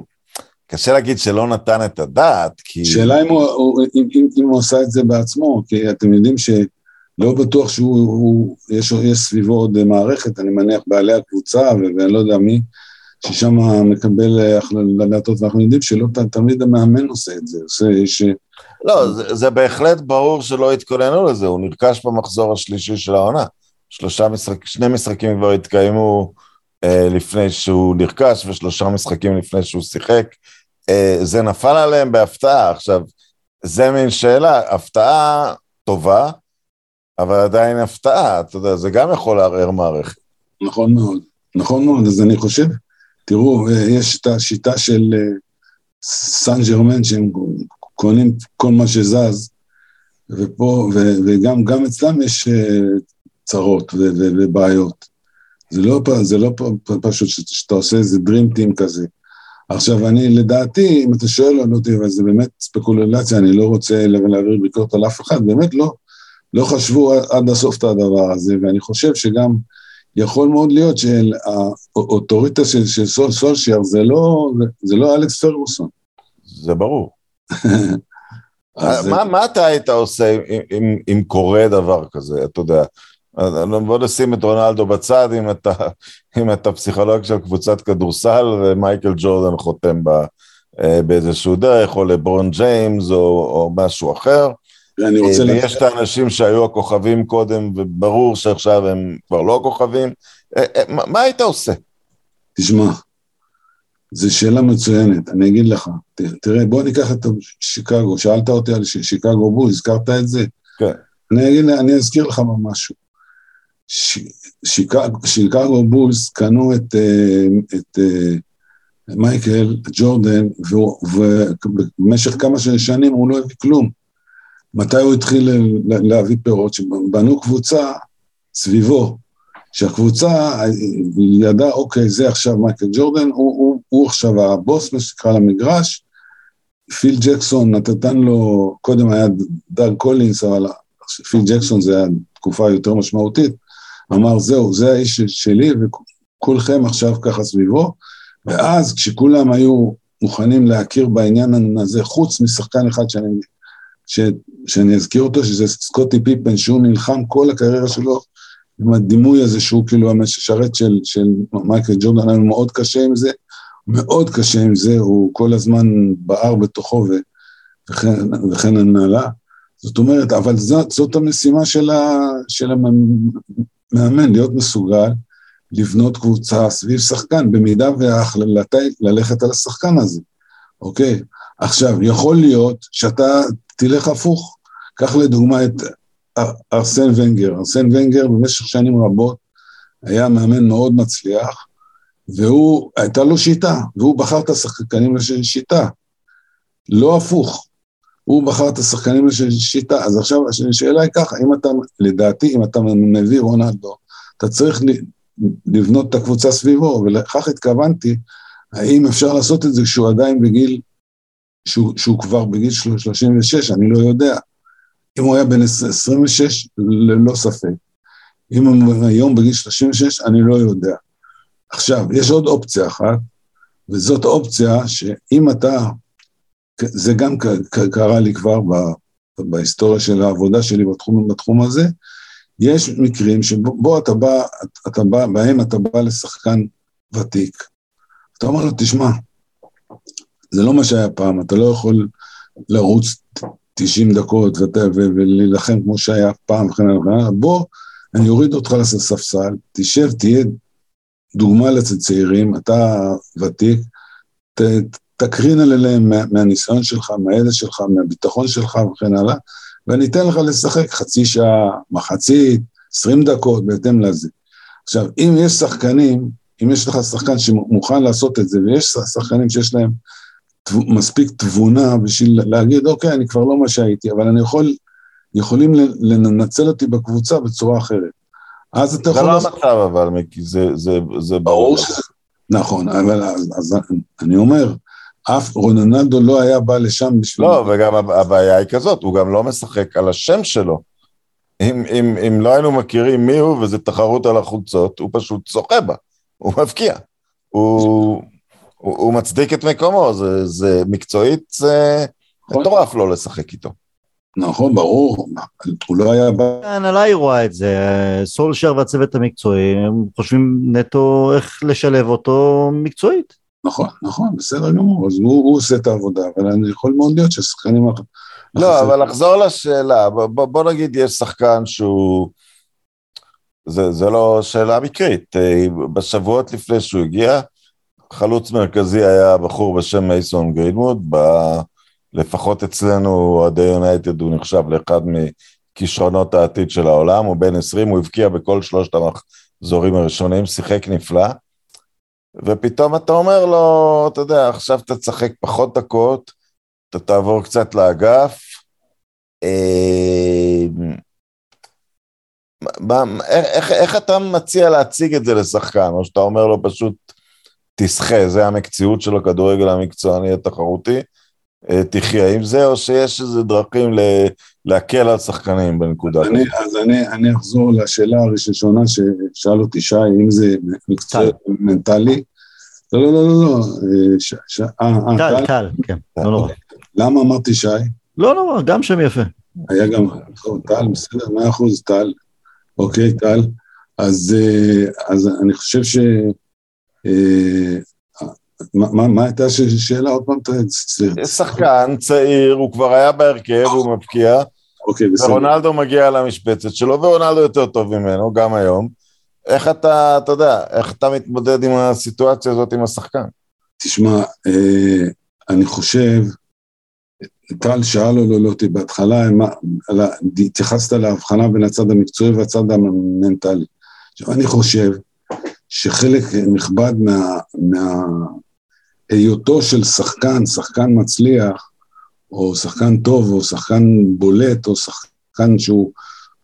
קשה להגיד שלא נתן את הדעת, כי... שאלה אם הוא, אם, אם, אם הוא עשה את זה בעצמו, כי אתם יודעים שלא בטוח שהוא, הוא, יש, יש סביבו עוד מערכת, אני מניח בעלי הקבוצה ואני לא יודע מי, ששם מקבל החלטות, ואנחנו יודעים שלא תמיד המאמן עושה את זה, עושה, יש... לא, זה, זה בהחלט ברור שלא התכוננו לזה, הוא נרכש במחזור השלישי של העונה. שלושה משחק, שני משחקים כבר התקיימו אה, לפני שהוא נרכש, ושלושה משחקים לפני שהוא שיחק. אה, זה נפל עליהם בהפתעה. עכשיו, זה מין שאלה, הפתעה טובה, אבל עדיין הפתעה, אתה יודע, זה גם יכול לערער מערכת. נכון מאוד, נכון מאוד, אז אני חושב, תראו, אה, יש את השיטה של אה, סן ג'רמן, שהם קונים כל מה שזז, ופה, ו, וגם גם אצלם יש צרות ו, ו, ובעיות. זה לא, זה לא פשוט שאתה עושה איזה Team כזה. עכשיו, אני, לדעתי, אם אתה שואל אותי, אבל זה באמת ספקולציה, אני לא רוצה להעביר ביקורת על אף אחד, באמת לא, לא חשבו עד הסוף את הדבר הזה, ואני חושב שגם יכול מאוד להיות שהאוטוריטה של, של סול סולשייר זה לא, זה לא אלכס פרגוסון. זה ברור. מה, מה אתה היית עושה אם, אם, אם קורה דבר כזה, אתה יודע? בוא נשים את רונלדו בצד, אם אתה, אם אתה פסיכולוג של קבוצת כדורסל ומייקל ג'ורדן חותם בה אה, באיזשהו דרך, או לברון ג'יימס או, או משהו אחר. אני רוצה... אה, ויש את האנשים שהיו הכוכבים קודם, וברור שעכשיו הם כבר לא הכוכבים. אה, מה, מה היית עושה? תשמע, זו שאלה מצוינת, אני אגיד לך. תראה, בוא ניקח את שיקגו, שאלת אותי על שיקגו בו, הזכרת את זה? כן. אני אגיד, אני אזכיר לך משהו. שיקגו בולס קנו את, אה, את אה, מייקל ג'ורדן, ובמשך כמה שנים הוא לא הביא כלום. מתי הוא התחיל להביא פירות? שבנו קבוצה סביבו, שהקבוצה ידעה, אוקיי, זה עכשיו מייקל ג'ורדן, הוא, הוא, הוא עכשיו הבוס, מה שנקרא למגרש, פיל ג'קסון נתן לו, קודם היה דאג קולינס, אבל פיל ג'קסון זה היה תקופה יותר משמעותית, אמר, זהו, זה האיש שלי, וכולכם עכשיו ככה סביבו, ואז כשכולם היו מוכנים להכיר בעניין הזה, חוץ משחקן אחד שאני, ש, שאני אזכיר אותו, שזה סקוטי פיפן, שהוא נלחם כל הקריירה שלו עם הדימוי הזה שהוא כאילו המשרת של, של מייקל ג'ורדן, היה מאוד קשה עם זה, מאוד קשה עם זה, הוא כל הזמן בער בתוכו ו, וכן, וכן הנהלה. זאת אומרת, אבל זאת, זאת המשימה של, ה, של מאמן להיות מסוגל לבנות קבוצה סביב שחקן, במידה וההחלטה היא ללכת על השחקן הזה, אוקיי? עכשיו, יכול להיות שאתה תלך הפוך. קח לדוגמה את ארסן ונגר. ארסן ונגר במשך שנים רבות היה מאמן מאוד מצליח, והוא, הייתה לו שיטה, והוא בחר את השחקנים לשיטה. לא הפוך. הוא בחר את השחקנים לשיטה. אז עכשיו השאלה היא ככה, אם אתה, לדעתי, אם אתה מביא רונלדו, אתה צריך לבנות את הקבוצה סביבו, ולכך התכוונתי, האם אפשר לעשות את זה כשהוא עדיין בגיל, שהוא, שהוא כבר בגיל 36, אני לא יודע. אם הוא היה בן 26, ללא ספק. אם הוא היום בגיל 36, אני לא יודע. עכשיו, יש עוד אופציה אחת, וזאת אופציה שאם אתה, זה גם קרה לי כבר בהיסטוריה של העבודה שלי בתחום, בתחום הזה, יש מקרים שבו אתה בא, אתה בא, בהם אתה בא לשחקן ותיק. אתה אומר לו, תשמע, זה לא מה שהיה פעם, אתה לא יכול לרוץ 90 דקות ולהילחם כמו שהיה פעם וכן הלאה, בוא, אני אוריד אותך לספסל, תשב, תהיה דוגמה לצעירים, אתה ותיק, ת, תקרין עליהם מה, מהניסיון שלך, מהידע שלך, מהביטחון שלך וכן הלאה, ואני אתן לך לשחק חצי שעה, מחצית, עשרים דקות, בהתאם לזה. עכשיו, אם יש שחקנים, אם יש לך שחקן שמוכן לעשות את זה, ויש שחקנים שיש להם מספיק תבונה בשביל להגיד, אוקיי, אני כבר לא מה שהייתי, אבל אני יכול, יכולים לנצל אותי בקבוצה בצורה אחרת. אז אתה יכול... זה לא המצב אבל, מיקי, זה, זה, זה ברור. שזה... נכון, אבל אז, אז אני אומר, אף רוננלדו לא היה בא לשם בשביל... לא, וגם הבעיה היא כזאת, הוא גם לא משחק על השם שלו. אם, אם, אם לא היינו מכירים מי הוא וזו תחרות על החולצות, הוא פשוט שוחה בה, הוא מבקיע. הוא, הוא, הוא מצדיק את מקומו, זה, זה מקצועית, זה נכון. מטורף לא לשחק איתו. נכון, ברור, הוא לא היה. ההנהלה היא רואה את זה, סולשר והצוות המקצועי, הם חושבים נטו איך לשלב אותו מקצועית. נכון, נכון, בסדר גמור, אז הוא, הוא עושה את העבודה, אבל אני יכול מאוד להיות ששחקנים... לא, אבל לחזור לשאלה, בוא, בוא נגיד יש שחקן שהוא... זה, זה לא שאלה מקרית, אה, בשבועות לפני שהוא הגיע, חלוץ מרכזי היה בחור בשם מייסון גרינמוד, ב... לפחות אצלנו, אוהדי יונייטד, הוא נחשב לאחד מכישרונות העתיד של העולם, הוא בן 20, הוא הבקיע בכל שלושת המחזורים הראשונים, שיחק נפלא, ופתאום אתה אומר לו, אתה יודע, עכשיו אתה תשחק פחות דקות, אתה תעבור קצת לאגף, אה, איך, איך אתה מציע להציג את זה לשחקן, או שאתה אומר לו פשוט, תשחה, זה המקצועיות של הכדורגל המקצועני התחרותי, אה, תחיה עם זה, או שיש איזה דרכים להקל על שחקנים בנקודה כזאת? אז אני, אני אחזור לשאלה הראשונה ששאל אותי שי, אם זה מקצוע מנטלי. לא, לא, לא, לא, לא. אה, אה, טל, טל, כן, לא נורא. למה אמרתי שי? לא נורא, גם שם יפה. היה גם, נכון, טל, בסדר, מאה אחוז, טל. אוקיי, טל. אז, אז אני חושב ש... מה, מה הייתה השאלה עוד פעם? שחקן צעיר, הוא כבר היה בהרכב, הוא מבקיע. אוקיי, בסדר. ורונלדו מגיע למשבצת שלו, ורונלדו יותר טוב ממנו, גם היום. איך אתה, אתה יודע, איך אתה מתמודד עם הסיטואציה הזאת עם השחקן? תשמע, אה, אני חושב, טל שאל אותי בהתחלה, התייחסת להבחנה בין הצד המקצועי והצד המנטלי. עכשיו, אני חושב שחלק נכבד מה, מה, של שחקן, שחקן מצליח, או שחקן טוב, או שחקן בולט, או שחקן שהוא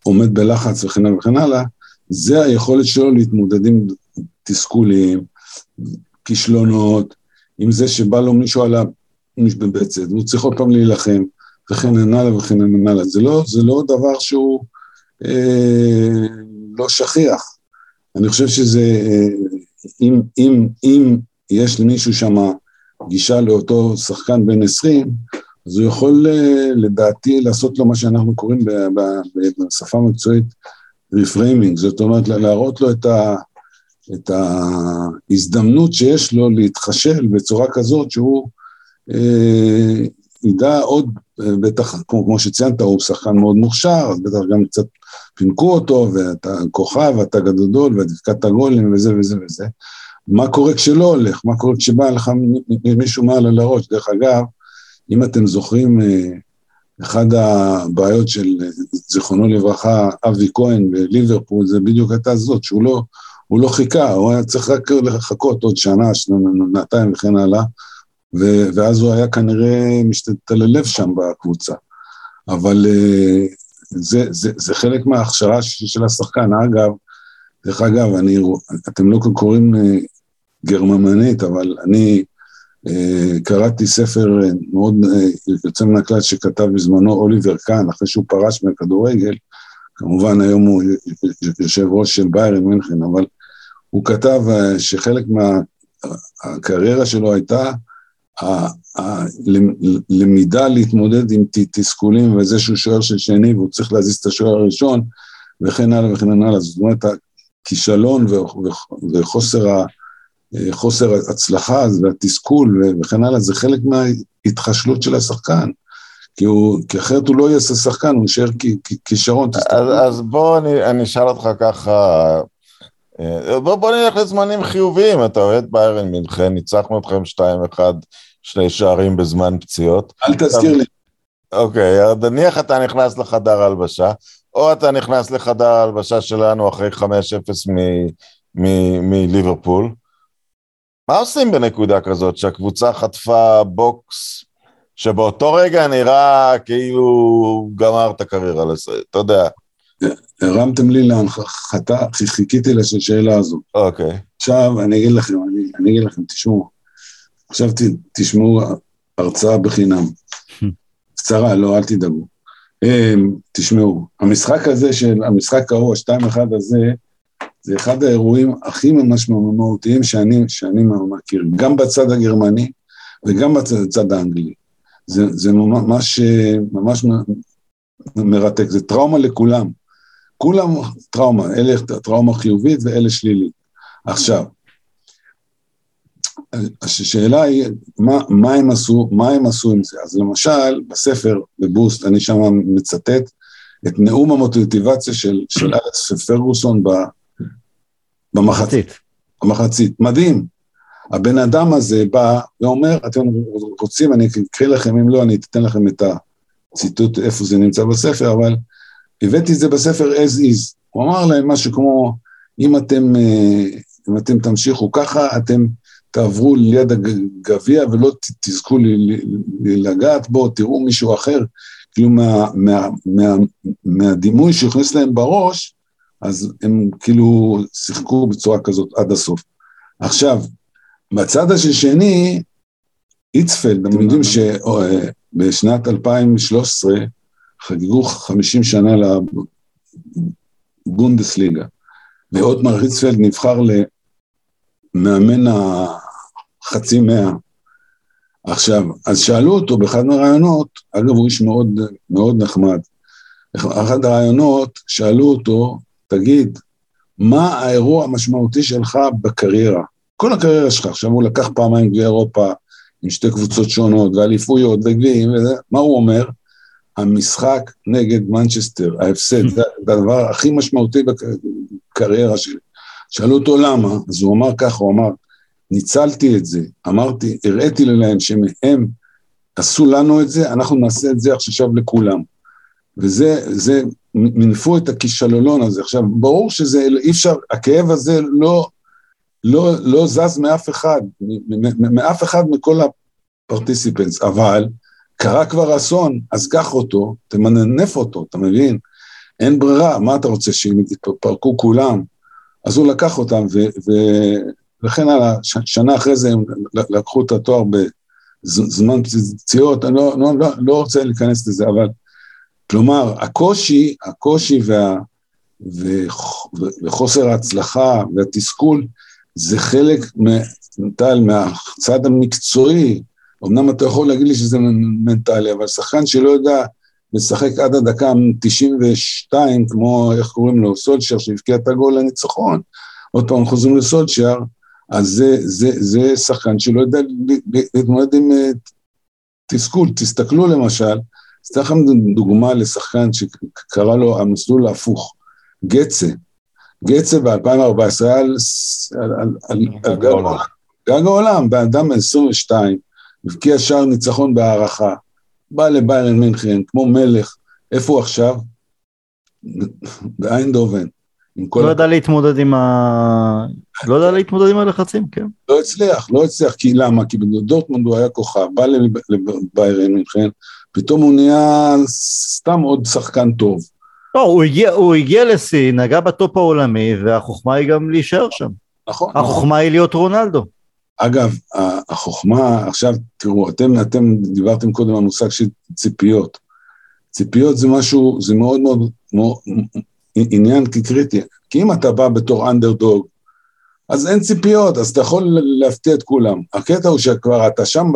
עומד בלחץ וכן הלאה וכן הלאה, זה היכולת שלו להתמודד עם תסכולים, כישלונות, עם זה שבא לו מישהו על המשבצת, והוא צריך עוד פעם להילחם, וכן הלאה וכן הלאה. זה לא, זה לא דבר שהוא אה, לא שכיח. אני חושב שזה, אה, אם, אם, אם יש למישהו שם גישה לאותו שחקן בן 20, אז הוא יכול אה, לדעתי לעשות לו מה שאנחנו קוראים בשפה המקצועית reframing, זאת אומרת להראות לו את, ה, את ההזדמנות שיש לו להתחשל בצורה כזאת שהוא אה, ידע עוד בטח, כמו, כמו שציינת, הוא שחקן מאוד מוכשר, אז בטח גם קצת פינקו אותו, ואתה כוכב, ואתה גדול, והבקעת גולים, וזה וזה וזה. מה קורה כשלא הולך? מה קורה כשבא לך מישהו מעל על הראש? דרך אגב, אם אתם זוכרים, אה, אחת הבעיות של, זיכרונו לברכה, אבי כהן בליברפול, זה בדיוק הייתה זאת, שהוא לא, הוא לא חיכה, הוא היה צריך רק לחכות עוד שנה, שנתיים וכן הלאה, ואז הוא היה כנראה משתלב שם בקבוצה. אבל אה, זה, זה, זה חלק מההכשרה של השחקן. אגב, דרך אגב, אני, אתם לא קוראים אה, גרמנית, אבל אני אה, קראתי ספר מאוד יוצא מן הכלל שכתב בזמנו אוליבר קאן, אחרי שהוא פרש מהכדורגל, כמובן היום הוא יושב ראש של ביירן מינכן, אבל הוא כתב שחלק מהקריירה שלו הייתה הלמידה להתמודד עם תסכולים וזה שהוא שוער של שני והוא צריך להזיז את השוער הראשון וכן הלאה וכן הלאה. זאת אומרת, הכישלון וחוסר. חוסר הצלחה והתסכול וכן הלאה, זה חלק מההתחשלות של השחקן. כי, הוא, כי אחרת הוא לא יעשה שחקן, הוא יישאר כישרון. אז, אז בוא אני, אני אשאל אותך ככה, בוא, בוא נלך לזמנים חיוביים, אתה אוהד ביירן מינכן, ניצחנו אתכם 2-1, שני שערים בזמן פציעות. אל תזכיר לי. אוקיי, אז נניח אתה נכנס לחדר הלבשה, או אתה נכנס לחדר ההלבשה שלנו אחרי 5-0 מליברפול. מה עושים בנקודה כזאת שהקבוצה חטפה בוקס שבאותו רגע נראה כאילו גמר את הקריירה לזה, אתה יודע. הרמתם לי להנחתה, חיכיתי לשאלה הזו. אוקיי. עכשיו אני אגיד לכם, אני, אני אגיד לכם, תשמעו, עכשיו ת, תשמעו הרצאה בחינם. קצרה, לא, אל תדאגו. אמ, תשמעו, המשחק הזה של, המשחק ההוא, השתיים אחד הזה, זה אחד האירועים הכי משמעותיים שאני, שאני מכיר, גם בצד הגרמני וגם בצד האנגלי. זה, זה ממש, ממש מרתק, זה טראומה לכולם. כולם טראומה, אלה טראומה חיובית ואלה שלילית. עכשיו, השאלה היא, מה, מה, הם עשו, מה הם עשו עם זה? אז למשל, בספר, בבוסט, אני שם מצטט את נאום המוטיבציה של, של אלכס פרגוסון במחצית. במחצית. מדהים. הבן אדם הזה בא ואומר, אתם רוצים, אני אקריא לכם, אם לא, אני אתן לכם את הציטוט איפה זה נמצא בספר, אבל הבאתי את זה בספר as is. הוא אמר להם משהו כמו, אם אתם, אה, אם אתם תמשיכו ככה, אתם תעברו ליד הגביע ולא תזכו לגעת בו, תראו מישהו אחר, כאילו מה, מה, מה, מהדימוי שהכניס להם בראש, אז הם כאילו שיחקו בצורה כזאת עד הסוף. עכשיו, בצד השני, איצפלד, אתם יודעים שבשנת 2013 חגגו 50 שנה לבונדסליגה, ואוטמר היצפלד נבחר למאמן החצי מאה. עכשיו, אז שאלו אותו באחד מהרעיונות, אגב הוא איש מאוד, מאוד נחמד, אחד הרעיונות שאלו אותו, תגיד, מה האירוע המשמעותי שלך בקריירה? כל הקריירה שלך, עכשיו הוא לקח פעמיים גביע אירופה עם שתי קבוצות שונות, ואליפויות וגביעים, מה הוא אומר? המשחק נגד מנצ'סטר, ההפסד, זה הדבר הכי משמעותי בקריירה שלי. שאלו אותו למה, אז הוא אמר ככה, הוא אמר, ניצלתי את זה, אמרתי, הראיתי להם שמהם עשו לנו את זה, אנחנו נעשה את זה עכשיו לכולם. וזה, זה, מינפו את הכישלון הזה. עכשיו, ברור שזה, אי אפשר, הכאב הזה לא, לא, לא זז מאף אחד, מאף אחד מכל הפרטיסיפנס, אבל קרה כבר אסון, אז קח אותו, תמנף אותו, אתה מבין? אין ברירה, מה אתה רוצה, שהם יתפרקו כולם? אז הוא לקח אותם, וכן הלאה, ש, שנה אחרי זה הם לקחו את התואר בזמן פציעות, אני לא, לא, לא, לא רוצה להיכנס לזה, אבל כלומר, הקושי, הקושי וה, וחוסר ההצלחה והתסכול, זה חלק, טל, מהצד המקצועי, אמנם אתה יכול להגיד לי שזה מנטלי, אבל שחקן שלא יודע לשחק עד הדקה 92, כמו, איך קוראים לו, סולשר, שהבקיע את הגול לניצחון, עוד פעם חוזרים לסולשר, אז זה, זה, זה שחקן שלא יודע להתמודד עם אה, תסכול. תסתכלו למשל אתן לכם דוגמה לשחקן שקרא לו המסלול ההפוך, גצה. גצה ב-2014 היה על, על, על, על גג העולם, גג העולם, בן אדם בן 22, הבקיע שער ניצחון בהערכה, בא לביירן מינכן כמו מלך, איפה הוא עכשיו? באיינדובן. לא ידע להתמודד עם ה... לא ידע להתמודד עם הלחצים, כן. לא הצליח, לא הצליח, כי למה? כי בדורטמונד הוא היה כוכב, בא לביירן מינכן, פתאום הוא נהיה סתם עוד שחקן טוב. לא, הוא הגיע, הוא הגיע לשיא, נגע בטופ העולמי, והחוכמה היא גם להישאר שם. נכון. החוכמה נכון. היא להיות רונלדו. אגב, החוכמה, עכשיו, תראו, אתם, אתם דיברתם קודם על מושג של ציפיות. ציפיות זה משהו, זה מאוד מאוד, מאוד עניין קריטי. כי אם אתה בא בתור אנדרדוג, אז אין ציפיות, אז אתה יכול להפתיע את כולם. הקטע הוא שכבר אתה שם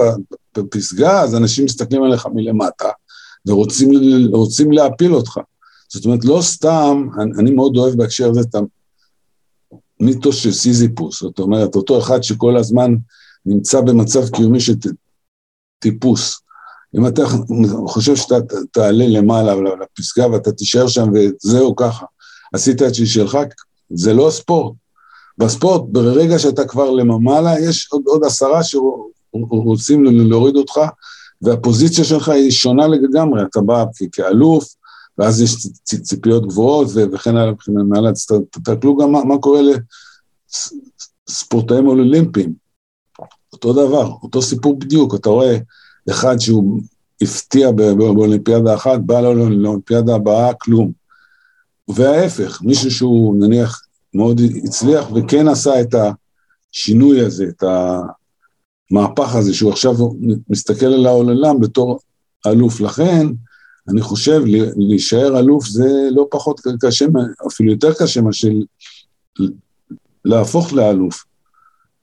בפסגה, אז אנשים מסתכלים עליך מלמטה, ורוצים להפיל אותך. זאת אומרת, לא סתם, אני, מאוד אוהב בהקשר הזה המיתוס של סיזיפוס, זאת אומרת, אותו אחד שכל הזמן נמצא במצב קיומי של טיפוס. אם אתה חושב שאתה תעלה למעלה לפסגה ואתה תישאר שם וזהו ככה, עשית את שלך, זה לא ספורט. בספורט, ברגע שאתה כבר למעלה, יש עוד, עוד עשרה שרוצים להוריד אותך, והפוזיציה שלך היא שונה לגמרי, אתה בא כאלוף, ואז יש ציפיות גבוהות וכן הלאה וכן הלאה, תסתכלו גם מה, מה קורה לספורטאים אולימפיים, אותו דבר, אותו סיפור בדיוק, אתה רואה אחד שהוא הפתיע באולימפיאדה אחת, בא לאולימפיאדה הבאה, כלום. וההפך, מישהו שהוא נניח מאוד הצליח וכן עשה את השינוי הזה, את המהפך הזה, שהוא עכשיו מסתכל על העולם בתור אלוף. לכן, אני חושב, להישאר אלוף זה לא פחות קשה, אפילו יותר קשה מאשר להפוך לאלוף.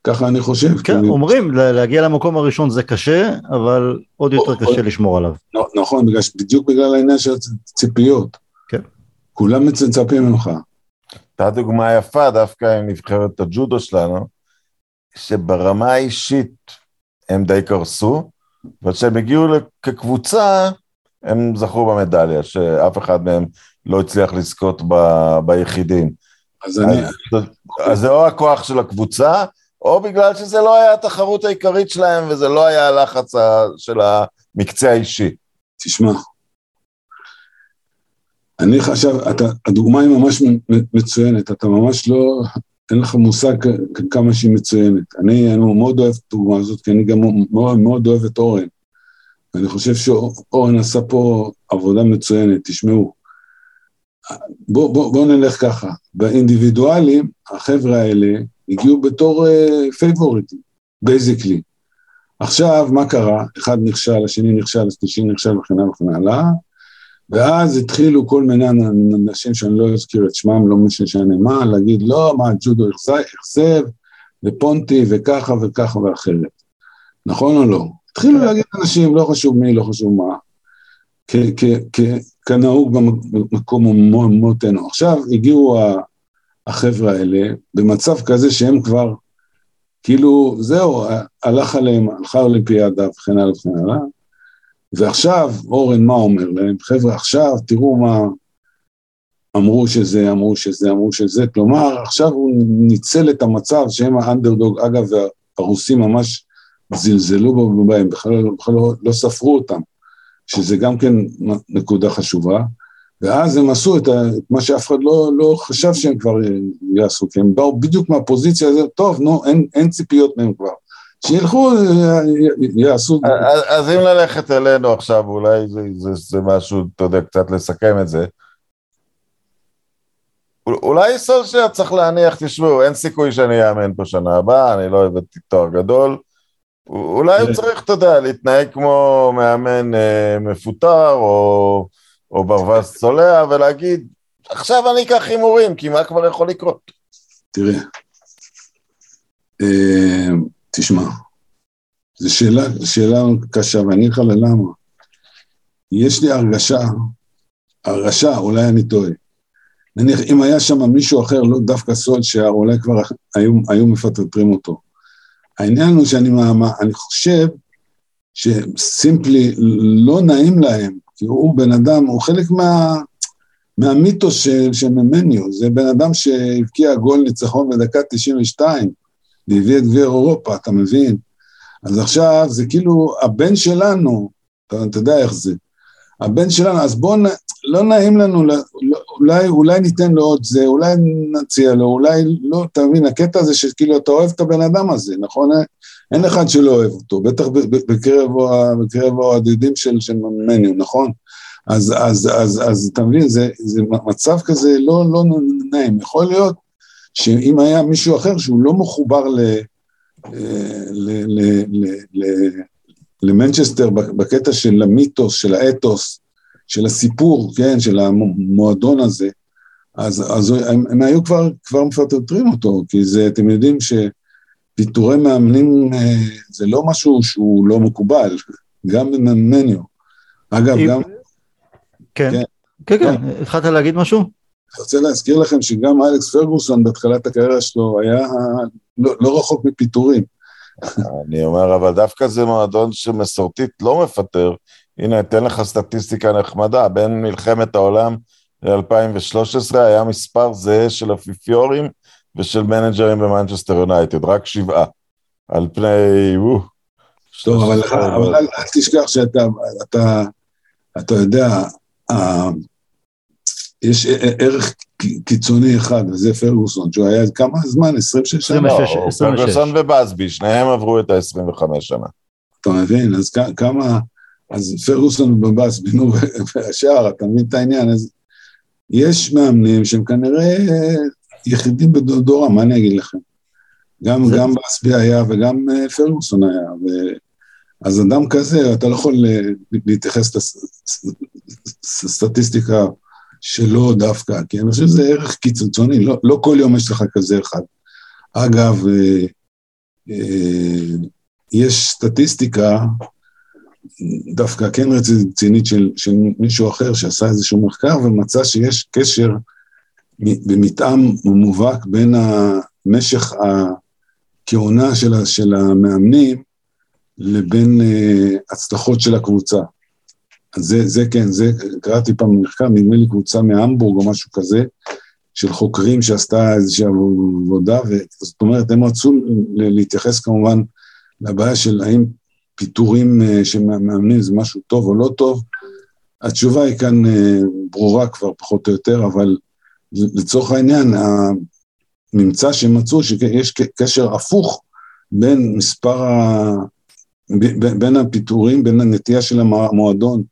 ככה אני חושב. כן, כי... אומרים, להגיע למקום הראשון זה קשה, אבל עוד יותר קשה לשמור עליו. נכון, בגלל, בדיוק בגלל העניין של הציפיות. כן. כולם מצפים ממך. הייתה דוגמה יפה דווקא עם נבחרת הג'ודו שלנו, שברמה האישית הם די קרסו, וכשהם הגיעו כקבוצה, הם זכו במדליה, שאף אחד מהם לא הצליח לזכות ב, ביחידים. אז, אז, אני... אז זה או הכוח של הקבוצה, או בגלל שזה לא היה התחרות העיקרית שלהם וזה לא היה הלחץ של המקצה האישי. תשמע, אני חשב, אתה, הדוגמה היא ממש מצוינת, אתה ממש לא, אין לך מושג כמה שהיא מצוינת. אני, אני מאוד אוהב את הדוגמה הזאת, כי אני גם מאוד, מאוד אוהב את אורן. ואני חושב שאורן עשה פה עבודה מצוינת, תשמעו. בואו בוא, בוא נלך ככה, באינדיבידואלים, החבר'ה האלה הגיעו בתור פייבוריטים, uh, basically. עכשיו, מה קרה? אחד נכשל, השני נכשל, השלישי נכשל וכן הלאה וכן הלאה, ואז התחילו כל מיני אנשים שאני לא אזכיר את שמם, לא משנה מה, להגיד, לא, מה, ג'ודו אכזב, ופונטי, וככה וככה ואחרת. נכון או לא? התחילו. להגיד אנשים, לא חשוב מי, לא חשוב מה, כנהוג במקום אומותינו. עכשיו הגיעו החבר'ה האלה במצב כזה שהם כבר, כאילו, זהו, הלך עליהם, הלכה האולימפיאדה וכן הלאה וכן הלאה, ועכשיו אורן מה אומר להם? חבר'ה, עכשיו תראו מה אמרו שזה, אמרו שזה, אמרו שזה, כלומר, עכשיו הוא ניצל את המצב שהם האנדרדוג, אגב, הרוסים ממש זלזלו בהם, בכלל, בכלל לא, לא ספרו אותם, שזה גם כן נקודה חשובה, ואז הם עשו את, ה, את מה שאף אחד לא, לא חשב שהם כבר יעשו, כי הם באו בדיוק מהפוזיציה הזאת, טוב, נו, אין, אין ציפיות מהם כבר. שילכו, יעשו... אז אם ללכת אלינו עכשיו, אולי זה, זה, זה משהו, אתה יודע, קצת לסכם את זה. אולי סולשייר צריך להניח, תשמעו, אין סיכוי שאני אאמן פה שנה הבאה, אני לא אוהב את תואר גדול. אולי הוא צריך, אתה יודע, להתנהג כמו מאמן אה, מפוטר, או, או ברווז צולע, ולהגיד, עכשיו אני אקח הימורים, כי מה כבר יכול לקרות? תראה, אה, תשמע, זו שאלה, שאלה קשה, ואני אגיד לך למה. יש לי הרגשה, הרגשה, אולי אני טועה. נניח, אם היה שם מישהו אחר, לא דווקא סולשייר, אולי כבר היו, היו מפטרים אותו. העניין הוא שאני אני חושב שסימפלי לא נעים להם כי הוא בן אדם, הוא חלק מה, מהמיתוס של, של ממניו, זה בן אדם שהבקיע גול ניצחון בדקה 92, והביא את גביע אירופה, אתה מבין? אז עכשיו זה כאילו הבן שלנו, אתה, אתה יודע איך זה, הבן שלנו, אז בואו, לא נעים לנו, לא, אולי, אולי ניתן לו עוד זה, אולי נציע לו, אולי לא, אתה מבין, הקטע הזה שכאילו אתה אוהב את הבן אדם הזה, נכון? אין אחד שלא אוהב אותו, בטח בקרב, האוהדים של, של מניו, נכון? אז, אז, אז, אז אתה מבין, זה, זה מצב כזה לא, לא נעים. יכול להיות שאם היה מישהו אחר שהוא לא מחובר ל, ל, ל, ל, ל, למנצ'סטר בקטע של המיתוס, של האתוס, של הסיפור, כן, של המועדון הזה, אז, אז הם, הם היו כבר, כבר מפטרים אותו, כי זה, אתם יודעים שפיטורי מאמנים אה, זה לא משהו שהוא לא מקובל, גם במניו. אגב, גם... כן, כן, כן, כן. התחלת להגיד משהו? אני רוצה להזכיר לכם שגם אלכס פרגוסון בתחילת הקריירה שלו היה לא, לא רחוק מפיטורים. אני אומר, אבל דווקא זה מועדון שמסורתית לא מפטר. הנה, אתן לך סטטיסטיקה נחמדה, בין מלחמת העולם ל-2013 היה מספר זהה של אפיפיורים ושל מנג'רים במנצ'סטר יונייטד, רק שבעה. על פני... טוב, אבל, אבל אל תשכח שאתה, אתה, אתה יודע, יש ערך קיצוני אחד, וזה פרגוסון, שהוא היה כמה זמן? 26 שנה? 26. פרגוסון ובאזבי, שניהם עברו את ה-25 שנה. אתה מבין? אז כמה... אז פרגוסון ובאזבי, נו, והשאר, אתה מבין את העניין? אז יש מאמנים שהם כנראה יחידים בדורם, מה אני אגיד לכם? גם, זה... גם באסבי היה וגם אה, פרגוסון היה, ו... אז אדם כזה, אתה לא יכול אה, להתייחס לסטטיסטיקה שלו דווקא, כי אני חושב שזה ערך קיצוני, לא, לא כל יום יש לך כזה אחד. אגב, אה, יש סטטיסטיקה דווקא כן רצינית של, של מישהו אחר שעשה איזשהו מחקר ומצא שיש קשר במתאם מובהק בין משך הכהונה של, של המאמנים לבין uh, הצלחות של הקבוצה. אז זה, זה כן, זה, קראתי פעם מחקר, נדמה לי קבוצה מהמבורג או משהו כזה, של חוקרים שעשתה איזושהי עבודה, וזאת אומרת, הם רצו להתייחס כמובן לבעיה של האם פיטורים אה, של מאמנים זה משהו טוב או לא טוב. התשובה היא כאן אה, ברורה כבר פחות או יותר, אבל לצורך העניין, הממצא שהם מצאו שיש קשר הפוך בין מספר ה... בין הפיטורים, בין הנטייה של המועדון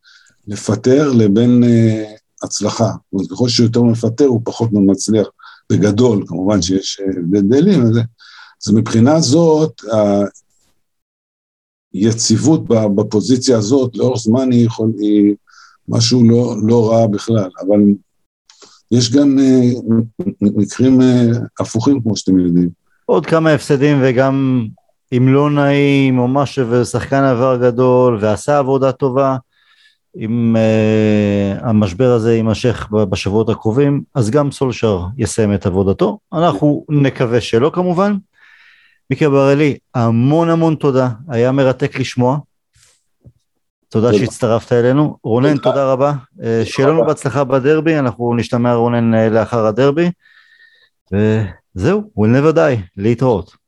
לפטר לבין uh, הצלחה. זאת אומרת, ככל שיותר מפטר הוא פחות מצליח, בגדול, כמובן שיש הבדלים, אז מבחינה זאת, היציבות בפוזיציה הזאת לאורך זמן היא, יכול, היא משהו לא, לא רע בכלל, אבל יש גם uh, מקרים uh, הפוכים, כמו שאתם יודעים. עוד כמה הפסדים וגם אם לא נעים או משהו ושחקן עבר גדול ועשה עבודה טובה, אם uh, המשבר הזה יימשך בשבועות הקרובים, אז גם סולשר יסיים את עבודתו. אנחנו נקווה שלא כמובן. מיקי בראלי, המון המון תודה, היה מרתק לשמוע. תודה שהצטרפת אלינו. רונן, תודה רבה. אה, שיהיה לנו בהצלחה בדרבי, אנחנו נשתמע רונן אה, לאחר הדרבי. וזהו, we'll never die, להתראות.